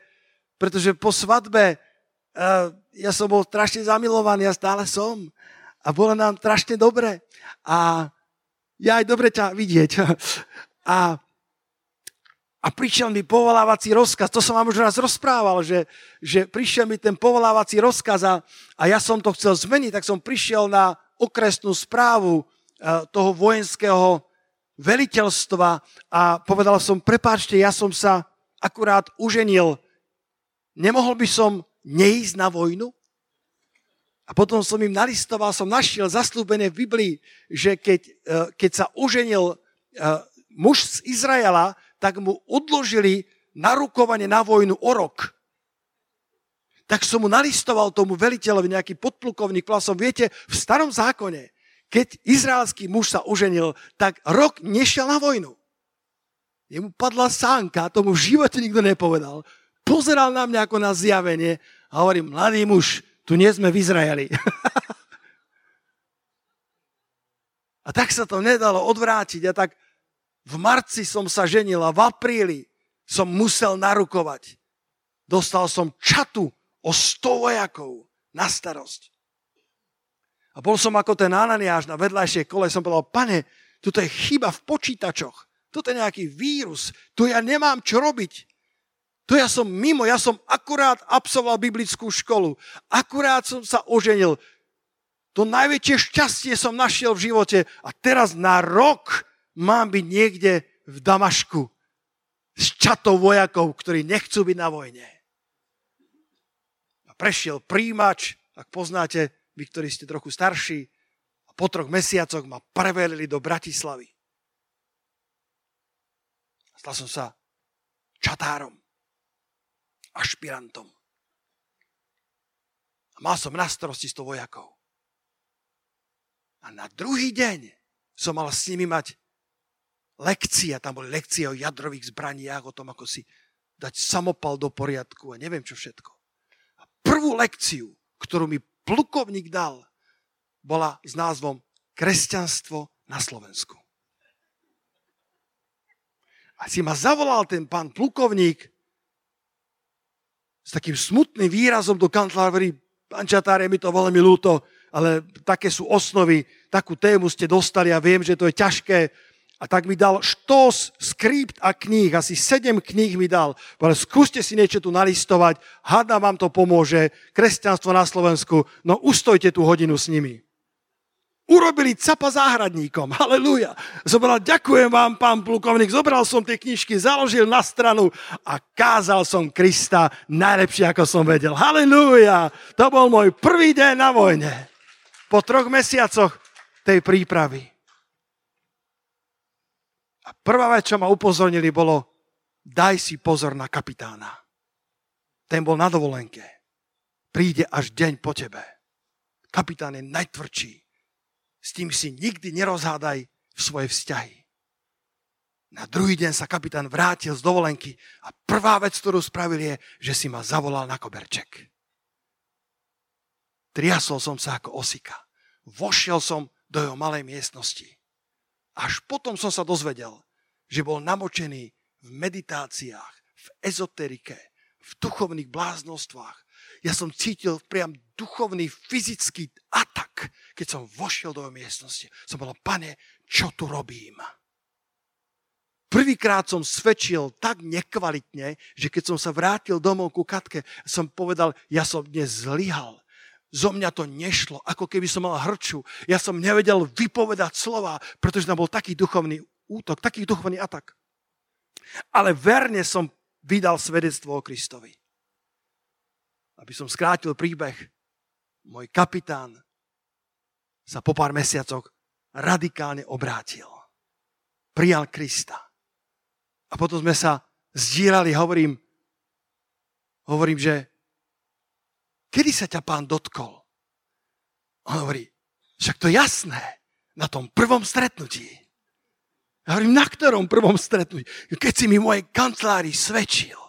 pretože po svadbe uh, ja som bol strašne zamilovaný a stále som a bolo nám strašne dobre. A ja aj dobre ťa vidieť. A, a prišiel mi povolávací rozkaz, to som vám už raz rozprával, že, že prišiel mi ten povolávací rozkaz a, a ja som to chcel zmeniť, tak som prišiel na okresnú správu eh, toho vojenského veliteľstva a povedal som, prepáčte, ja som sa akurát uženil, nemohol by som neísť na vojnu? A potom som im nalistoval, som našiel zaslúbené v Biblii, že keď, e, keď sa oženil e, muž z Izraela, tak mu odložili narukovanie na vojnu o rok. Tak som mu nalistoval tomu veliteľovi, nejaký podplukovník, som, viete, v starom zákone, keď izraelský muž sa oženil, tak rok nešiel na vojnu. Jemu padla sánka, tomu v živote nikto nepovedal. Pozeral na mňa ako na zjavenie a hovorí, mladý muž, tu nie sme v Izraeli. a tak sa to nedalo odvrátiť. A tak v marci som sa ženil a v apríli som musel narukovať. Dostal som čatu o 100 vojakov na starosť. A bol som ako ten Ananiáš na vedľajšej kole. Som povedal, pane, tuto je chyba v počítačoch. Toto je nejaký vírus. Tu ja nemám čo robiť. To ja som mimo, ja som akurát absolvoval biblickú školu. Akurát som sa oženil. To najväčšie šťastie som našiel v živote a teraz na rok mám byť niekde v Damašku s čatou vojakov, ktorí nechcú byť na vojne. A prešiel príjimač, ak poznáte, vy, ktorí ste trochu starší, a po troch mesiacoch ma prevelili do Bratislavy. Stal som sa čatárom, ašpirantom. A mal som na starosti 100 vojakov. A na druhý deň som mal s nimi mať lekcie. Tam boli lekcie o jadrových zbraniach, o tom, ako si dať samopal do poriadku a neviem čo všetko. A prvú lekciu, ktorú mi plukovník dal, bola s názvom Kresťanstvo na Slovensku. A si ma zavolal ten pán plukovník s takým smutným výrazom do kancelárie, pán Čatár, je mi to veľmi ľúto, ale také sú osnovy, takú tému ste dostali a viem, že to je ťažké, a tak mi dal štos, skript a kníh, asi sedem kníh mi dal. Ale skúste si niečo tu nalistovať, hada vám to pomôže, kresťanstvo na Slovensku, no ustojte tú hodinu s nimi. Urobili capa záhradníkom, halleluja. Zobral, ďakujem vám, pán plukovník, zobral som tie knižky, založil na stranu a kázal som Krista najlepšie, ako som vedel. Halleluja. To bol môj prvý deň na vojne. Po troch mesiacoch tej prípravy. A prvá vec, čo ma upozornili, bolo, daj si pozor na kapitána. Ten bol na dovolenke. Príde až deň po tebe. Kapitán je najtvrdší. S tým si nikdy nerozhádaj v svoje vzťahy. Na druhý deň sa kapitán vrátil z dovolenky a prvá vec, ktorú spravil je, že si ma zavolal na koberček. Triasol som sa ako osika. Vošiel som do jeho malej miestnosti. Až potom som sa dozvedel, že bol namočený v meditáciách, v ezoterike, v duchovných bláznostvách. Ja som cítil priam duchovný, fyzický atak, keď som vošiel do miestnosti. Som povedal, pane, čo tu robím? Prvýkrát som svedčil tak nekvalitne, že keď som sa vrátil domov ku Katke, som povedal, ja som dnes zlyhal. Zo mňa to nešlo, ako keby som mal hrču. Ja som nevedel vypovedať slova, pretože tam bol taký duchovný útok, taký duchovný atak. Ale verne som vydal svedectvo o Kristovi. Aby som skrátil príbeh, môj kapitán sa po pár mesiacoch radikálne obrátil. Prijal Krista. A potom sme sa zdieľali, hovorím, hovorím, že kedy sa ťa pán dotkol? On hovorí, však to je jasné, na tom prvom stretnutí. Ja hovorím, na ktorom prvom stretnutí? Keď si mi v mojej svedčil.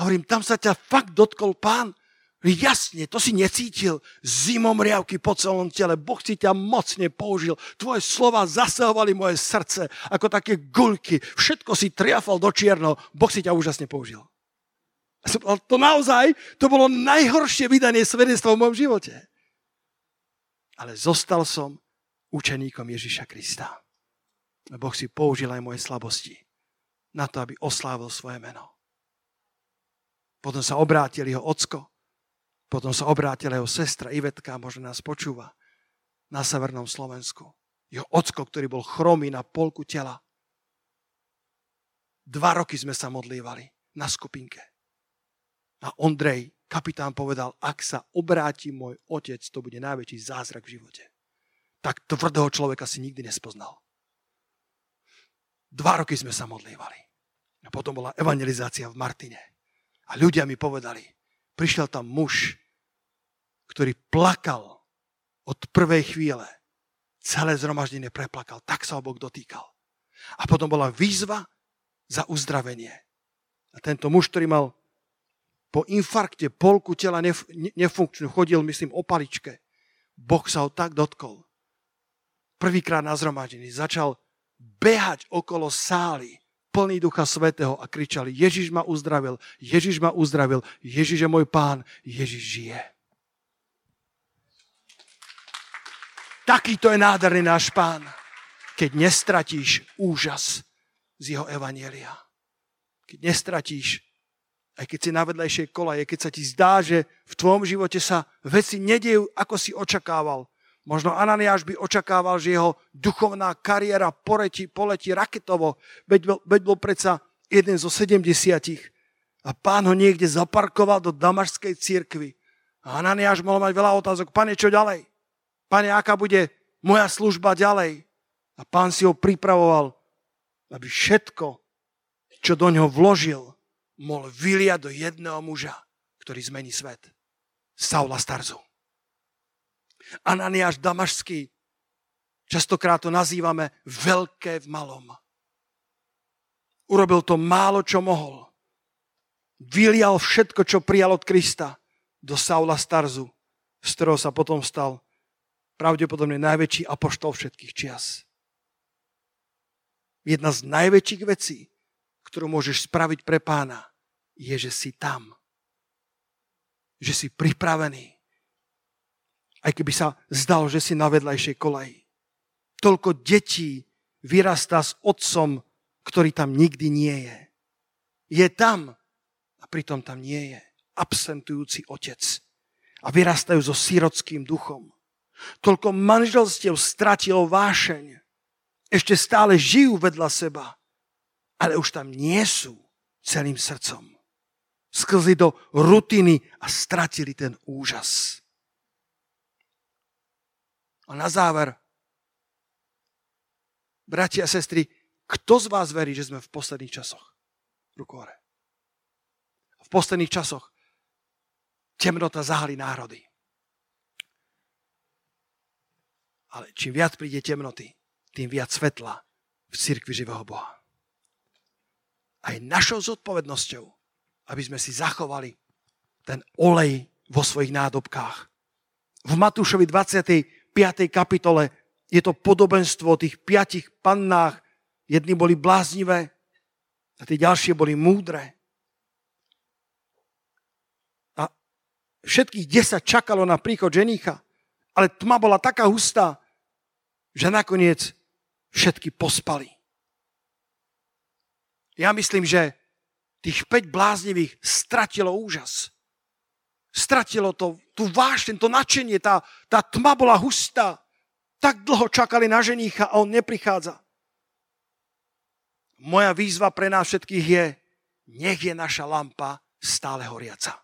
A hovorím, tam sa ťa fakt dotkol pán? Jasne, to si necítil zimom riavky po celom tele. Boh si ťa mocne použil. Tvoje slova zasahovali moje srdce ako také guľky. Všetko si triafal do čierno. Boh si ťa úžasne použil. To naozaj, to bolo najhoršie vydanie svedectva v mojom živote. Ale zostal som učeníkom Ježiša Krista. Boh si použil aj moje slabosti na to, aby oslávil svoje meno. Potom sa obrátil jeho ocko, potom sa obrátila jeho sestra Ivetka, možno nás počúva, na severnom Slovensku. Jeho ocko, ktorý bol chromý na polku tela. Dva roky sme sa modlívali na skupinke. A Ondrej, kapitán, povedal, ak sa obráti môj otec, to bude najväčší zázrak v živote. Tak tvrdého človeka si nikdy nespoznal. Dva roky sme sa modlívali. A potom bola evangelizácia v Martine. A ľudia mi povedali, prišiel tam muž, ktorý plakal od prvej chvíle. Celé zhromaždenie preplakal, tak sa obok dotýkal. A potom bola výzva za uzdravenie. A tento muž, ktorý mal po infarkte polku tela nef- nefunkčnú, chodil, myslím, o paličke. Boh sa ho tak dotkol. Prvýkrát na zhromaždení začal behať okolo sály, plný Ducha Svetého a kričali, Ježiš ma uzdravil, Ježiš ma uzdravil, Ježiš je môj pán, Ježiš žije. Takýto je nádherný náš pán, keď nestratíš úžas z jeho evanielia. Keď nestratíš aj keď si na vedľajšej kolaje, keď sa ti zdá, že v tvojom živote sa veci nedejú, ako si očakával. Možno Ananiáš by očakával, že jeho duchovná kariéra poletí, poletí raketovo, veď bol, veď bol predsa jeden zo sedemdesiatich. A pán ho niekde zaparkoval do damašskej církvy. A Ananiáš mohol mať veľa otázok. Pane, čo ďalej? Pane, aká bude moja služba ďalej? A pán si ho pripravoval, aby všetko čo do ňoho vložil, mohol vyliať do jedného muža, ktorý zmení svet. Saula Starzu. Ananiáš Damašský, častokrát to nazývame veľké v malom. Urobil to málo, čo mohol. Vylial všetko, čo prijal od Krista do Saula Starzu, z ktorého sa potom stal pravdepodobne najväčší apoštol všetkých čias. Jedna z najväčších vecí, ktorú môžeš spraviť pre pána, je, že si tam. Že si pripravený. Aj keby sa zdalo, že si na vedľajšej koleji. Toľko detí vyrastá s otcom, ktorý tam nikdy nie je. Je tam a pritom tam nie je. Absentujúci otec. A vyrastajú so sírockým duchom. Toľko manželstiev stratilo vášeň. Ešte stále žijú vedľa seba, ale už tam nie sú celým srdcom. Sklzli do rutiny a stratili ten úžas. A na záver, bratia a sestry, kto z vás verí, že sme v posledných časoch? Ruku hore. V posledných časoch temnota zahali národy. Ale čím viac príde temnoty, tým viac svetla v cirkvi živého Boha. Aj našou zodpovednosťou, aby sme si zachovali ten olej vo svojich nádobkách. V Matúšovi 25. kapitole je to podobenstvo o tých piatich pannách, Jedni boli bláznivé a tie ďalšie boli múdre. A všetkých desať čakalo na príchod ženícha, ale tma bola taká hustá, že nakoniec všetky pospali. Ja myslím, že tých 5 bláznivých stratilo úžas. Stratilo to, tú vášeň, to nadšenie, tá, tá tma bola hustá. Tak dlho čakali na ženícha a on neprichádza. Moja výzva pre nás všetkých je, nech je naša lampa stále horiaca.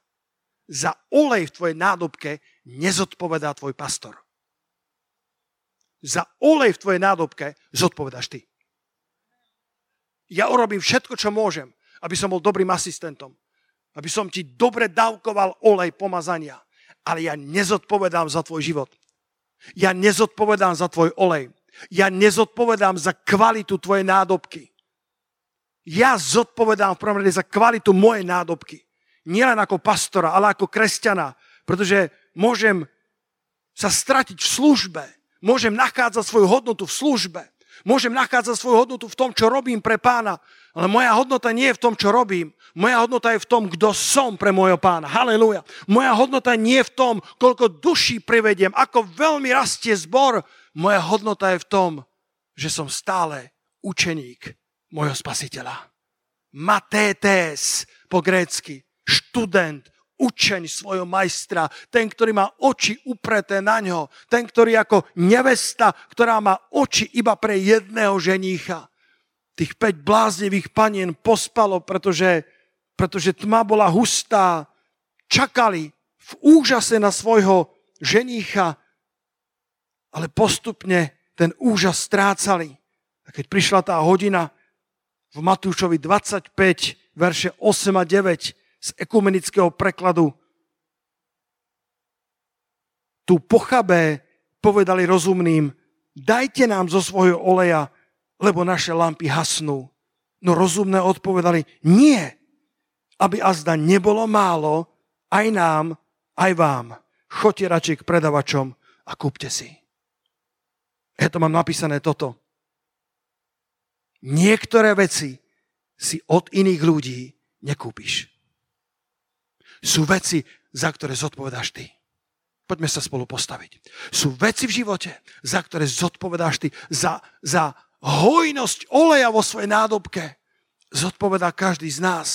Za olej v tvojej nádobke nezodpovedá tvoj pastor. Za olej v tvojej nádobke zodpovedáš ty. Ja urobím všetko, čo môžem, aby som bol dobrým asistentom. Aby som ti dobre dávkoval olej pomazania. Ale ja nezodpovedám za tvoj život. Ja nezodpovedám za tvoj olej. Ja nezodpovedám za kvalitu tvojej nádobky ja zodpovedám v prvom rade za kvalitu mojej nádobky. Nielen ako pastora, ale ako kresťana. Pretože môžem sa stratiť v službe. Môžem nachádzať svoju hodnotu v službe. Môžem nachádzať svoju hodnotu v tom, čo robím pre pána. Ale moja hodnota nie je v tom, čo robím. Moja hodnota je v tom, kto som pre môjho pána. Halelúja. Moja hodnota nie je v tom, koľko duší privediem, ako veľmi rastie zbor. Moja hodnota je v tom, že som stále učeník môjho spasiteľa. Matétes po grécky, študent, učeň svojho majstra, ten, ktorý má oči upreté na ňo, ten, ktorý ako nevesta, ktorá má oči iba pre jedného ženícha. Tých 5 bláznivých panien pospalo, pretože, pretože tma bola hustá, čakali v úžase na svojho ženícha, ale postupne ten úžas strácali. A keď prišla tá hodina, v Matúšovi 25, verše 8 a 9 z ekumenického prekladu. Tu pochabé povedali rozumným, dajte nám zo svojho oleja, lebo naše lampy hasnú. No rozumné odpovedali, nie, aby azda nebolo málo, aj nám, aj vám. Choďte radšej k predavačom a kúpte si. Ja to mám napísané toto. Niektoré veci si od iných ľudí nekúpiš. Sú veci, za ktoré zodpovedáš ty. Poďme sa spolu postaviť. Sú veci v živote, za ktoré zodpovedáš ty. Za, za hojnosť oleja vo svojej nádobke zodpovedá každý z nás.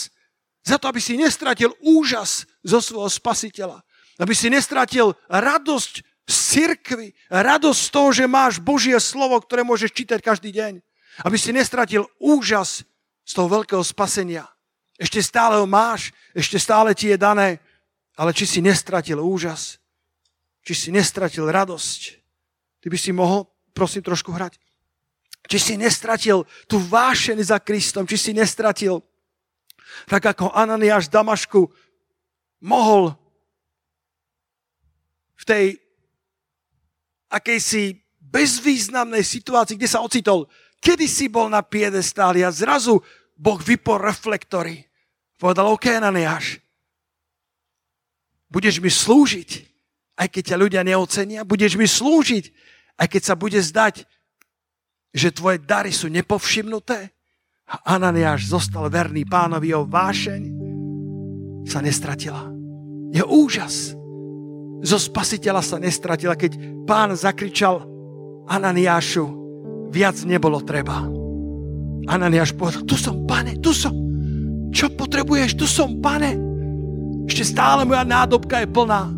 Za to, aby si nestratil úžas zo svojho spasiteľa. Aby si nestratil radosť z cirkvi, radosť z toho, že máš Božie slovo, ktoré môžeš čítať každý deň. Aby si nestratil úžas z toho veľkého spasenia. Ešte stále ho máš, ešte stále ti je dané, ale či si nestratil úžas, či si nestratil radosť. Ty by si mohol, prosím, trošku hrať. Či si nestratil tú vášeň za Kristom, či si nestratil Tak ako Ananiáš v Damašku mohol v tej akejsi bezvýznamnej situácii, kde sa ocitol, kedy si bol na piedestáli a zrazu Boh vypol reflektory. Povedal, OK, Ananiáš, budeš mi slúžiť, aj keď ťa ľudia neocenia, budeš mi slúžiť, aj keď sa bude zdať, že tvoje dary sú nepovšimnuté. A Ananiáš zostal verný pánovi, jeho vášeň sa nestratila. Je úžas. Zo spasiteľa sa nestratila, keď pán zakričal Ananiášu, viac nebolo treba. Ananiáš povedal, tu som, pane, tu som. Čo potrebuješ? Tu som, pane. Ešte stále moja nádobka je plná.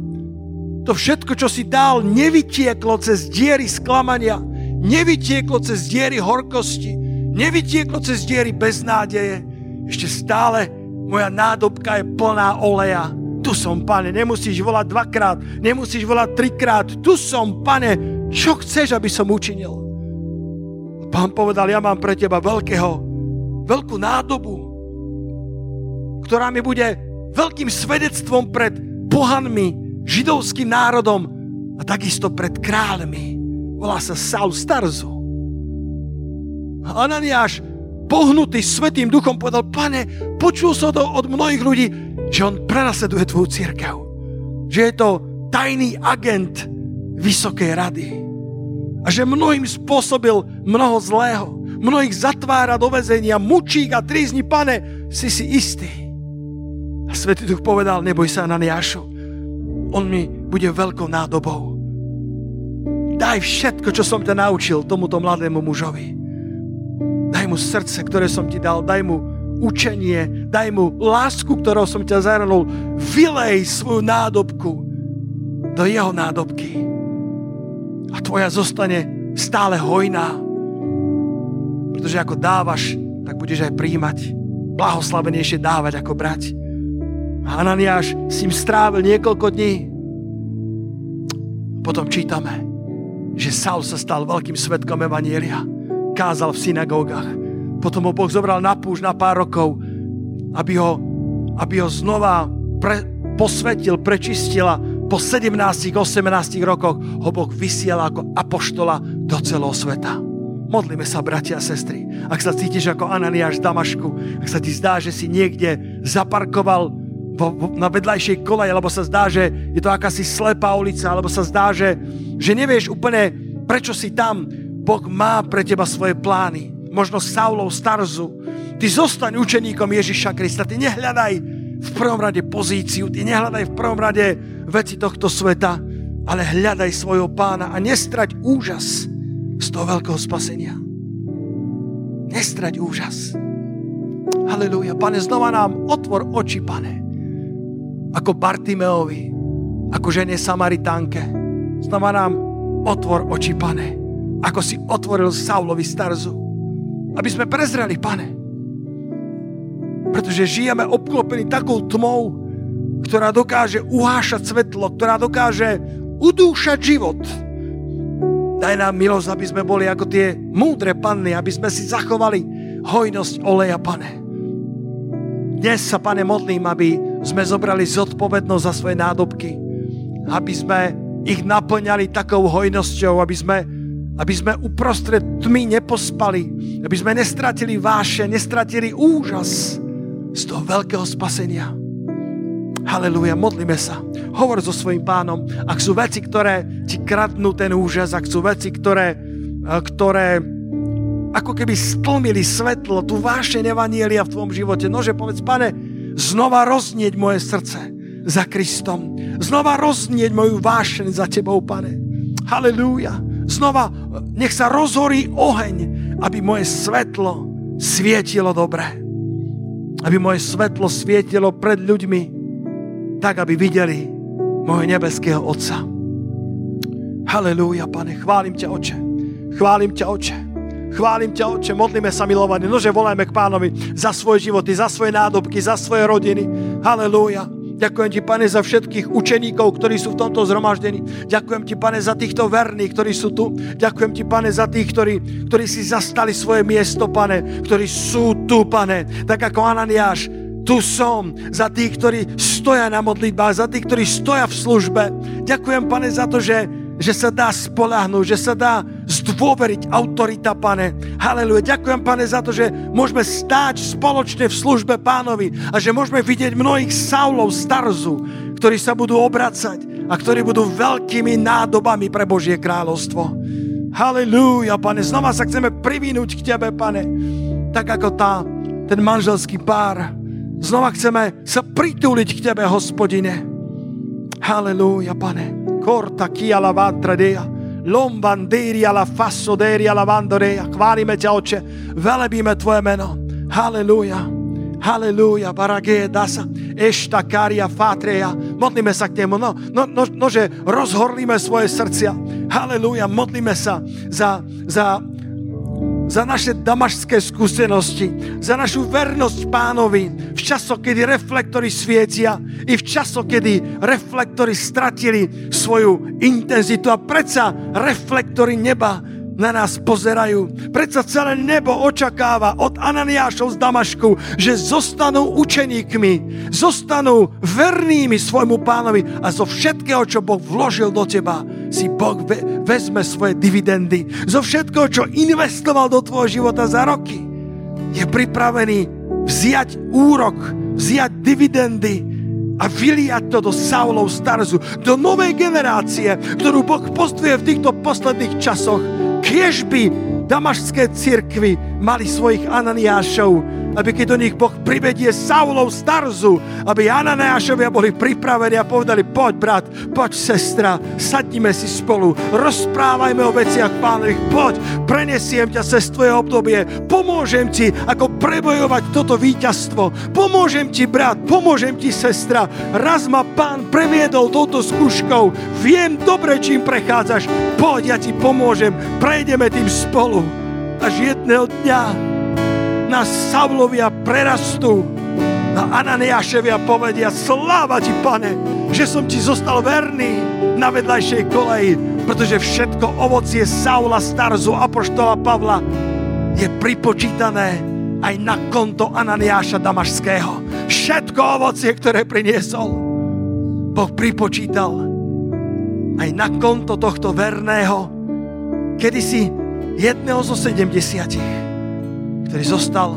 To všetko, čo si dal, nevytieklo cez diery sklamania, nevytieklo cez diery horkosti, nevytieklo cez diery beznádeje. Ešte stále moja nádobka je plná oleja. Tu som, pane, nemusíš volať dvakrát, nemusíš volať trikrát. Tu som, pane, čo chceš, aby som učinil? Pán povedal, ja mám pre teba veľkého, veľkú nádobu, ktorá mi bude veľkým svedectvom pred pohanmi, židovským národom a takisto pred kráľmi. Volá sa Saul Starzu. Ananiáš, pohnutý Svetým duchom, povedal, pane, počul som to od mnohých ľudí, že on prenasleduje tvoju církev. Že je to tajný agent Vysokej rady. A že mnohým spôsobil mnoho zlého. Mnohých zatvára do vezenia, mučík a trízni, pane, si si istý a Svetý Duch povedal, neboj sa, Ananiášu, on mi bude veľkou nádobou. Daj všetko, čo som ťa naučil tomuto mladému mužovi. Daj mu srdce, ktoré som ti dal, daj mu učenie, daj mu lásku, ktorou som ťa zahrnul. Vylej svoju nádobku do jeho nádobky. A tvoja zostane stále hojná. Pretože ako dávaš, tak budeš aj príjmať. Blahoslavenejšie dávať ako brať. A Ananiáš s ním strávil niekoľko dní. Potom čítame, že Saul sa stal veľkým svetkom Evanielia. Kázal v synagógach. Potom ho Boh zobral na púž na pár rokov, aby ho, aby ho znova pre, posvetil, prečistil a po 17-18 rokoch ho Boh vysiel ako apoštola do celého sveta. Modlíme sa, bratia a sestry. Ak sa cítiš ako Ananiáš z Damašku, ak sa ti zdá, že si niekde zaparkoval na vedľajšej kolej, alebo sa zdá, že je to akási slepá ulica, alebo sa zdá, že, že nevieš úplne, prečo si tam. Boh má pre teba svoje plány. Možno Saulov starzu. Ty zostaň učeníkom Ježiša Krista. Ty nehľadaj v prvom rade pozíciu, ty nehľadaj v prvom rade veci tohto sveta, ale hľadaj svojho pána a nestrať úžas z toho veľkého spasenia. Nestrať úžas. Halelúja. Pane, znova nám otvor oči, pane ako Bartimeovi, ako žene Samaritánke. Znova nám otvor oči, pane, ako si otvoril Saulovi starzu. Aby sme prezreli, pane. Pretože žijeme obklopení takou tmou, ktorá dokáže uhášať svetlo, ktorá dokáže udúšať život. Daj nám milosť, aby sme boli ako tie múdre panny, aby sme si zachovali hojnosť oleja, pane. Dnes sa, pane, modlím, aby sme zobrali zodpovednosť za svoje nádobky, aby sme ich naplňali takou hojnosťou, aby sme, aby sme uprostred tmy nepospali, aby sme nestratili váše, nestratili úžas z toho veľkého spasenia. Halelúja, modlíme sa. Hovor so svojím pánom. Ak sú veci, ktoré ti kradnú ten úžas, ak sú veci, ktoré, ktoré ako keby stlmili svetlo, tu váše nevanielia v tvojom živote. Nože povedz, pane, znova roznieť moje srdce za Kristom. Znova roznieť moju vášeň za Tebou, Pane. Halelúja. Znova nech sa rozhorí oheň, aby moje svetlo svietilo dobre. Aby moje svetlo svietilo pred ľuďmi, tak aby videli môjho nebeského Otca. Halelúja, Pane, chválim ťa, Oče. Chválim ťa, Oče. Chválim ťa, Oče, modlíme sa, milovaní. Nože volajme k pánovi za svoje životy, za svoje nádobky, za svoje rodiny. Halelúja. Ďakujem ti, pane, za všetkých učeníkov, ktorí sú v tomto zhromaždení. Ďakujem ti, pane, za týchto verných, ktorí sú tu. Ďakujem ti, pane, za tých, ktorí, ktorí si zastali svoje miesto, pane, ktorí sú tu, pane. Tak ako Ananiáš Tu som za tých, ktorí stoja na modlitbách, za tých, ktorí stoja v službe. Ďakujem, pane, za to, že, že sa dá spolahnúť, že sa dá zdôveriť autorita, pane. Haleluja. Ďakujem, pane, za to, že môžeme stáť spoločne v službe pánovi a že môžeme vidieť mnohých Saulov starzu, ktorí sa budú obracať a ktorí budú veľkými nádobami pre Božie kráľovstvo. Halelúja, pane. Znova sa chceme privinúť k Tebe, pane. Tak ako tá, ten manželský pár. Znova chceme sa pritúliť k Tebe, hospodine. Halelúja, pane. Korta kia la vantradea. Lombanderi alla fassoderi alla vandorea. Chválime ťa, Oče. Velebíme Tvoje meno. Halelúja. Halelúja, baragé, dasa, ešta, karia, fatreja. Modlíme sa k nemu, no, no, no, no že rozhorlíme svoje srdcia. Halelúja, modlíme sa za, za, za naše damašské skúsenosti, za našu vernosť pánovi v časoch, kedy reflektory svietia i v časoch, kedy reflektory stratili svoju intenzitu. A predsa reflektory neba na nás pozerajú. Predsa celé nebo očakáva od Ananiášov z Damašku, že zostanú učeníkmi, zostanú vernými svojmu pánovi a zo všetkého, čo Boh vložil do teba, si Boh ve- vezme svoje dividendy. Zo všetkého, čo investoval do tvojho života za roky, je pripravený vziať úrok, vziať dividendy a vyliať to do Saulov starzu, do novej generácie, ktorú Boh postvuje v týchto posledných časoch Kiež by damašské cirkvy mali svojich Ananiášov, aby keď do nich Boh privedie Saulov starzu, aby Ananiášovia boli pripravení a povedali, poď brat, poď sestra, sadnime si spolu, rozprávajme o veciach pánových, poď, prenesiem ťa cez tvoje obdobie, pomôžem ti, ako prebojovať toto víťazstvo, pomôžem ti brat, pomôžem ti sestra, raz ma pán previedol touto skúškou, viem dobre, čím prechádzaš, poď, ja ti pomôžem, prejdeme tým spolu. Až jedného dňa nás Saulovia prerastú a Ananiáševia povedia, sláva ti, pane, že som ti zostal verný na vedľajšej koleji, pretože všetko ovocie Saula, Starzu, Apoštola Pavla je pripočítané aj na konto Ananiáša Damašského. Všetko ovocie, ktoré priniesol, Boh pripočítal aj na konto tohto verného, kedysi jedného zo sedemdesiatich ktorý zostal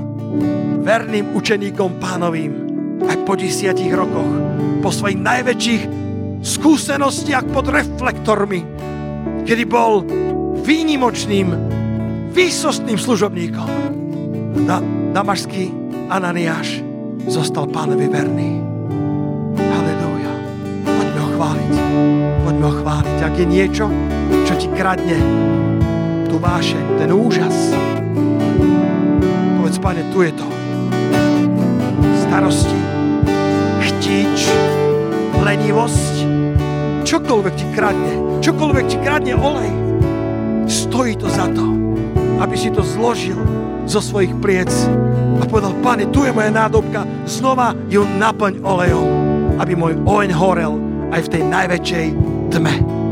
verným učeníkom pánovým aj po desiatich rokoch, po svojich najväčších skúsenostiach pod reflektormi, kedy bol výnimočným, výsostným služobníkom. Da, damašský Ananiáš zostal pánovi verný. Halelúja. Poďme ho chváliť. Poďme ho chváliť. Ak je niečo, čo ti kradne tu vášeň, ten úžas, Povedz, pane, tu je to. Starosti, chtíč, lenivosť, čokoľvek ti kradne, čokoľvek ti kradne olej, stojí to za to, aby si to zložil zo svojich pliec a povedal, pane, tu je moja nádobka, znova ju naplň olejom, aby môj oheň horel aj v tej najväčšej tme.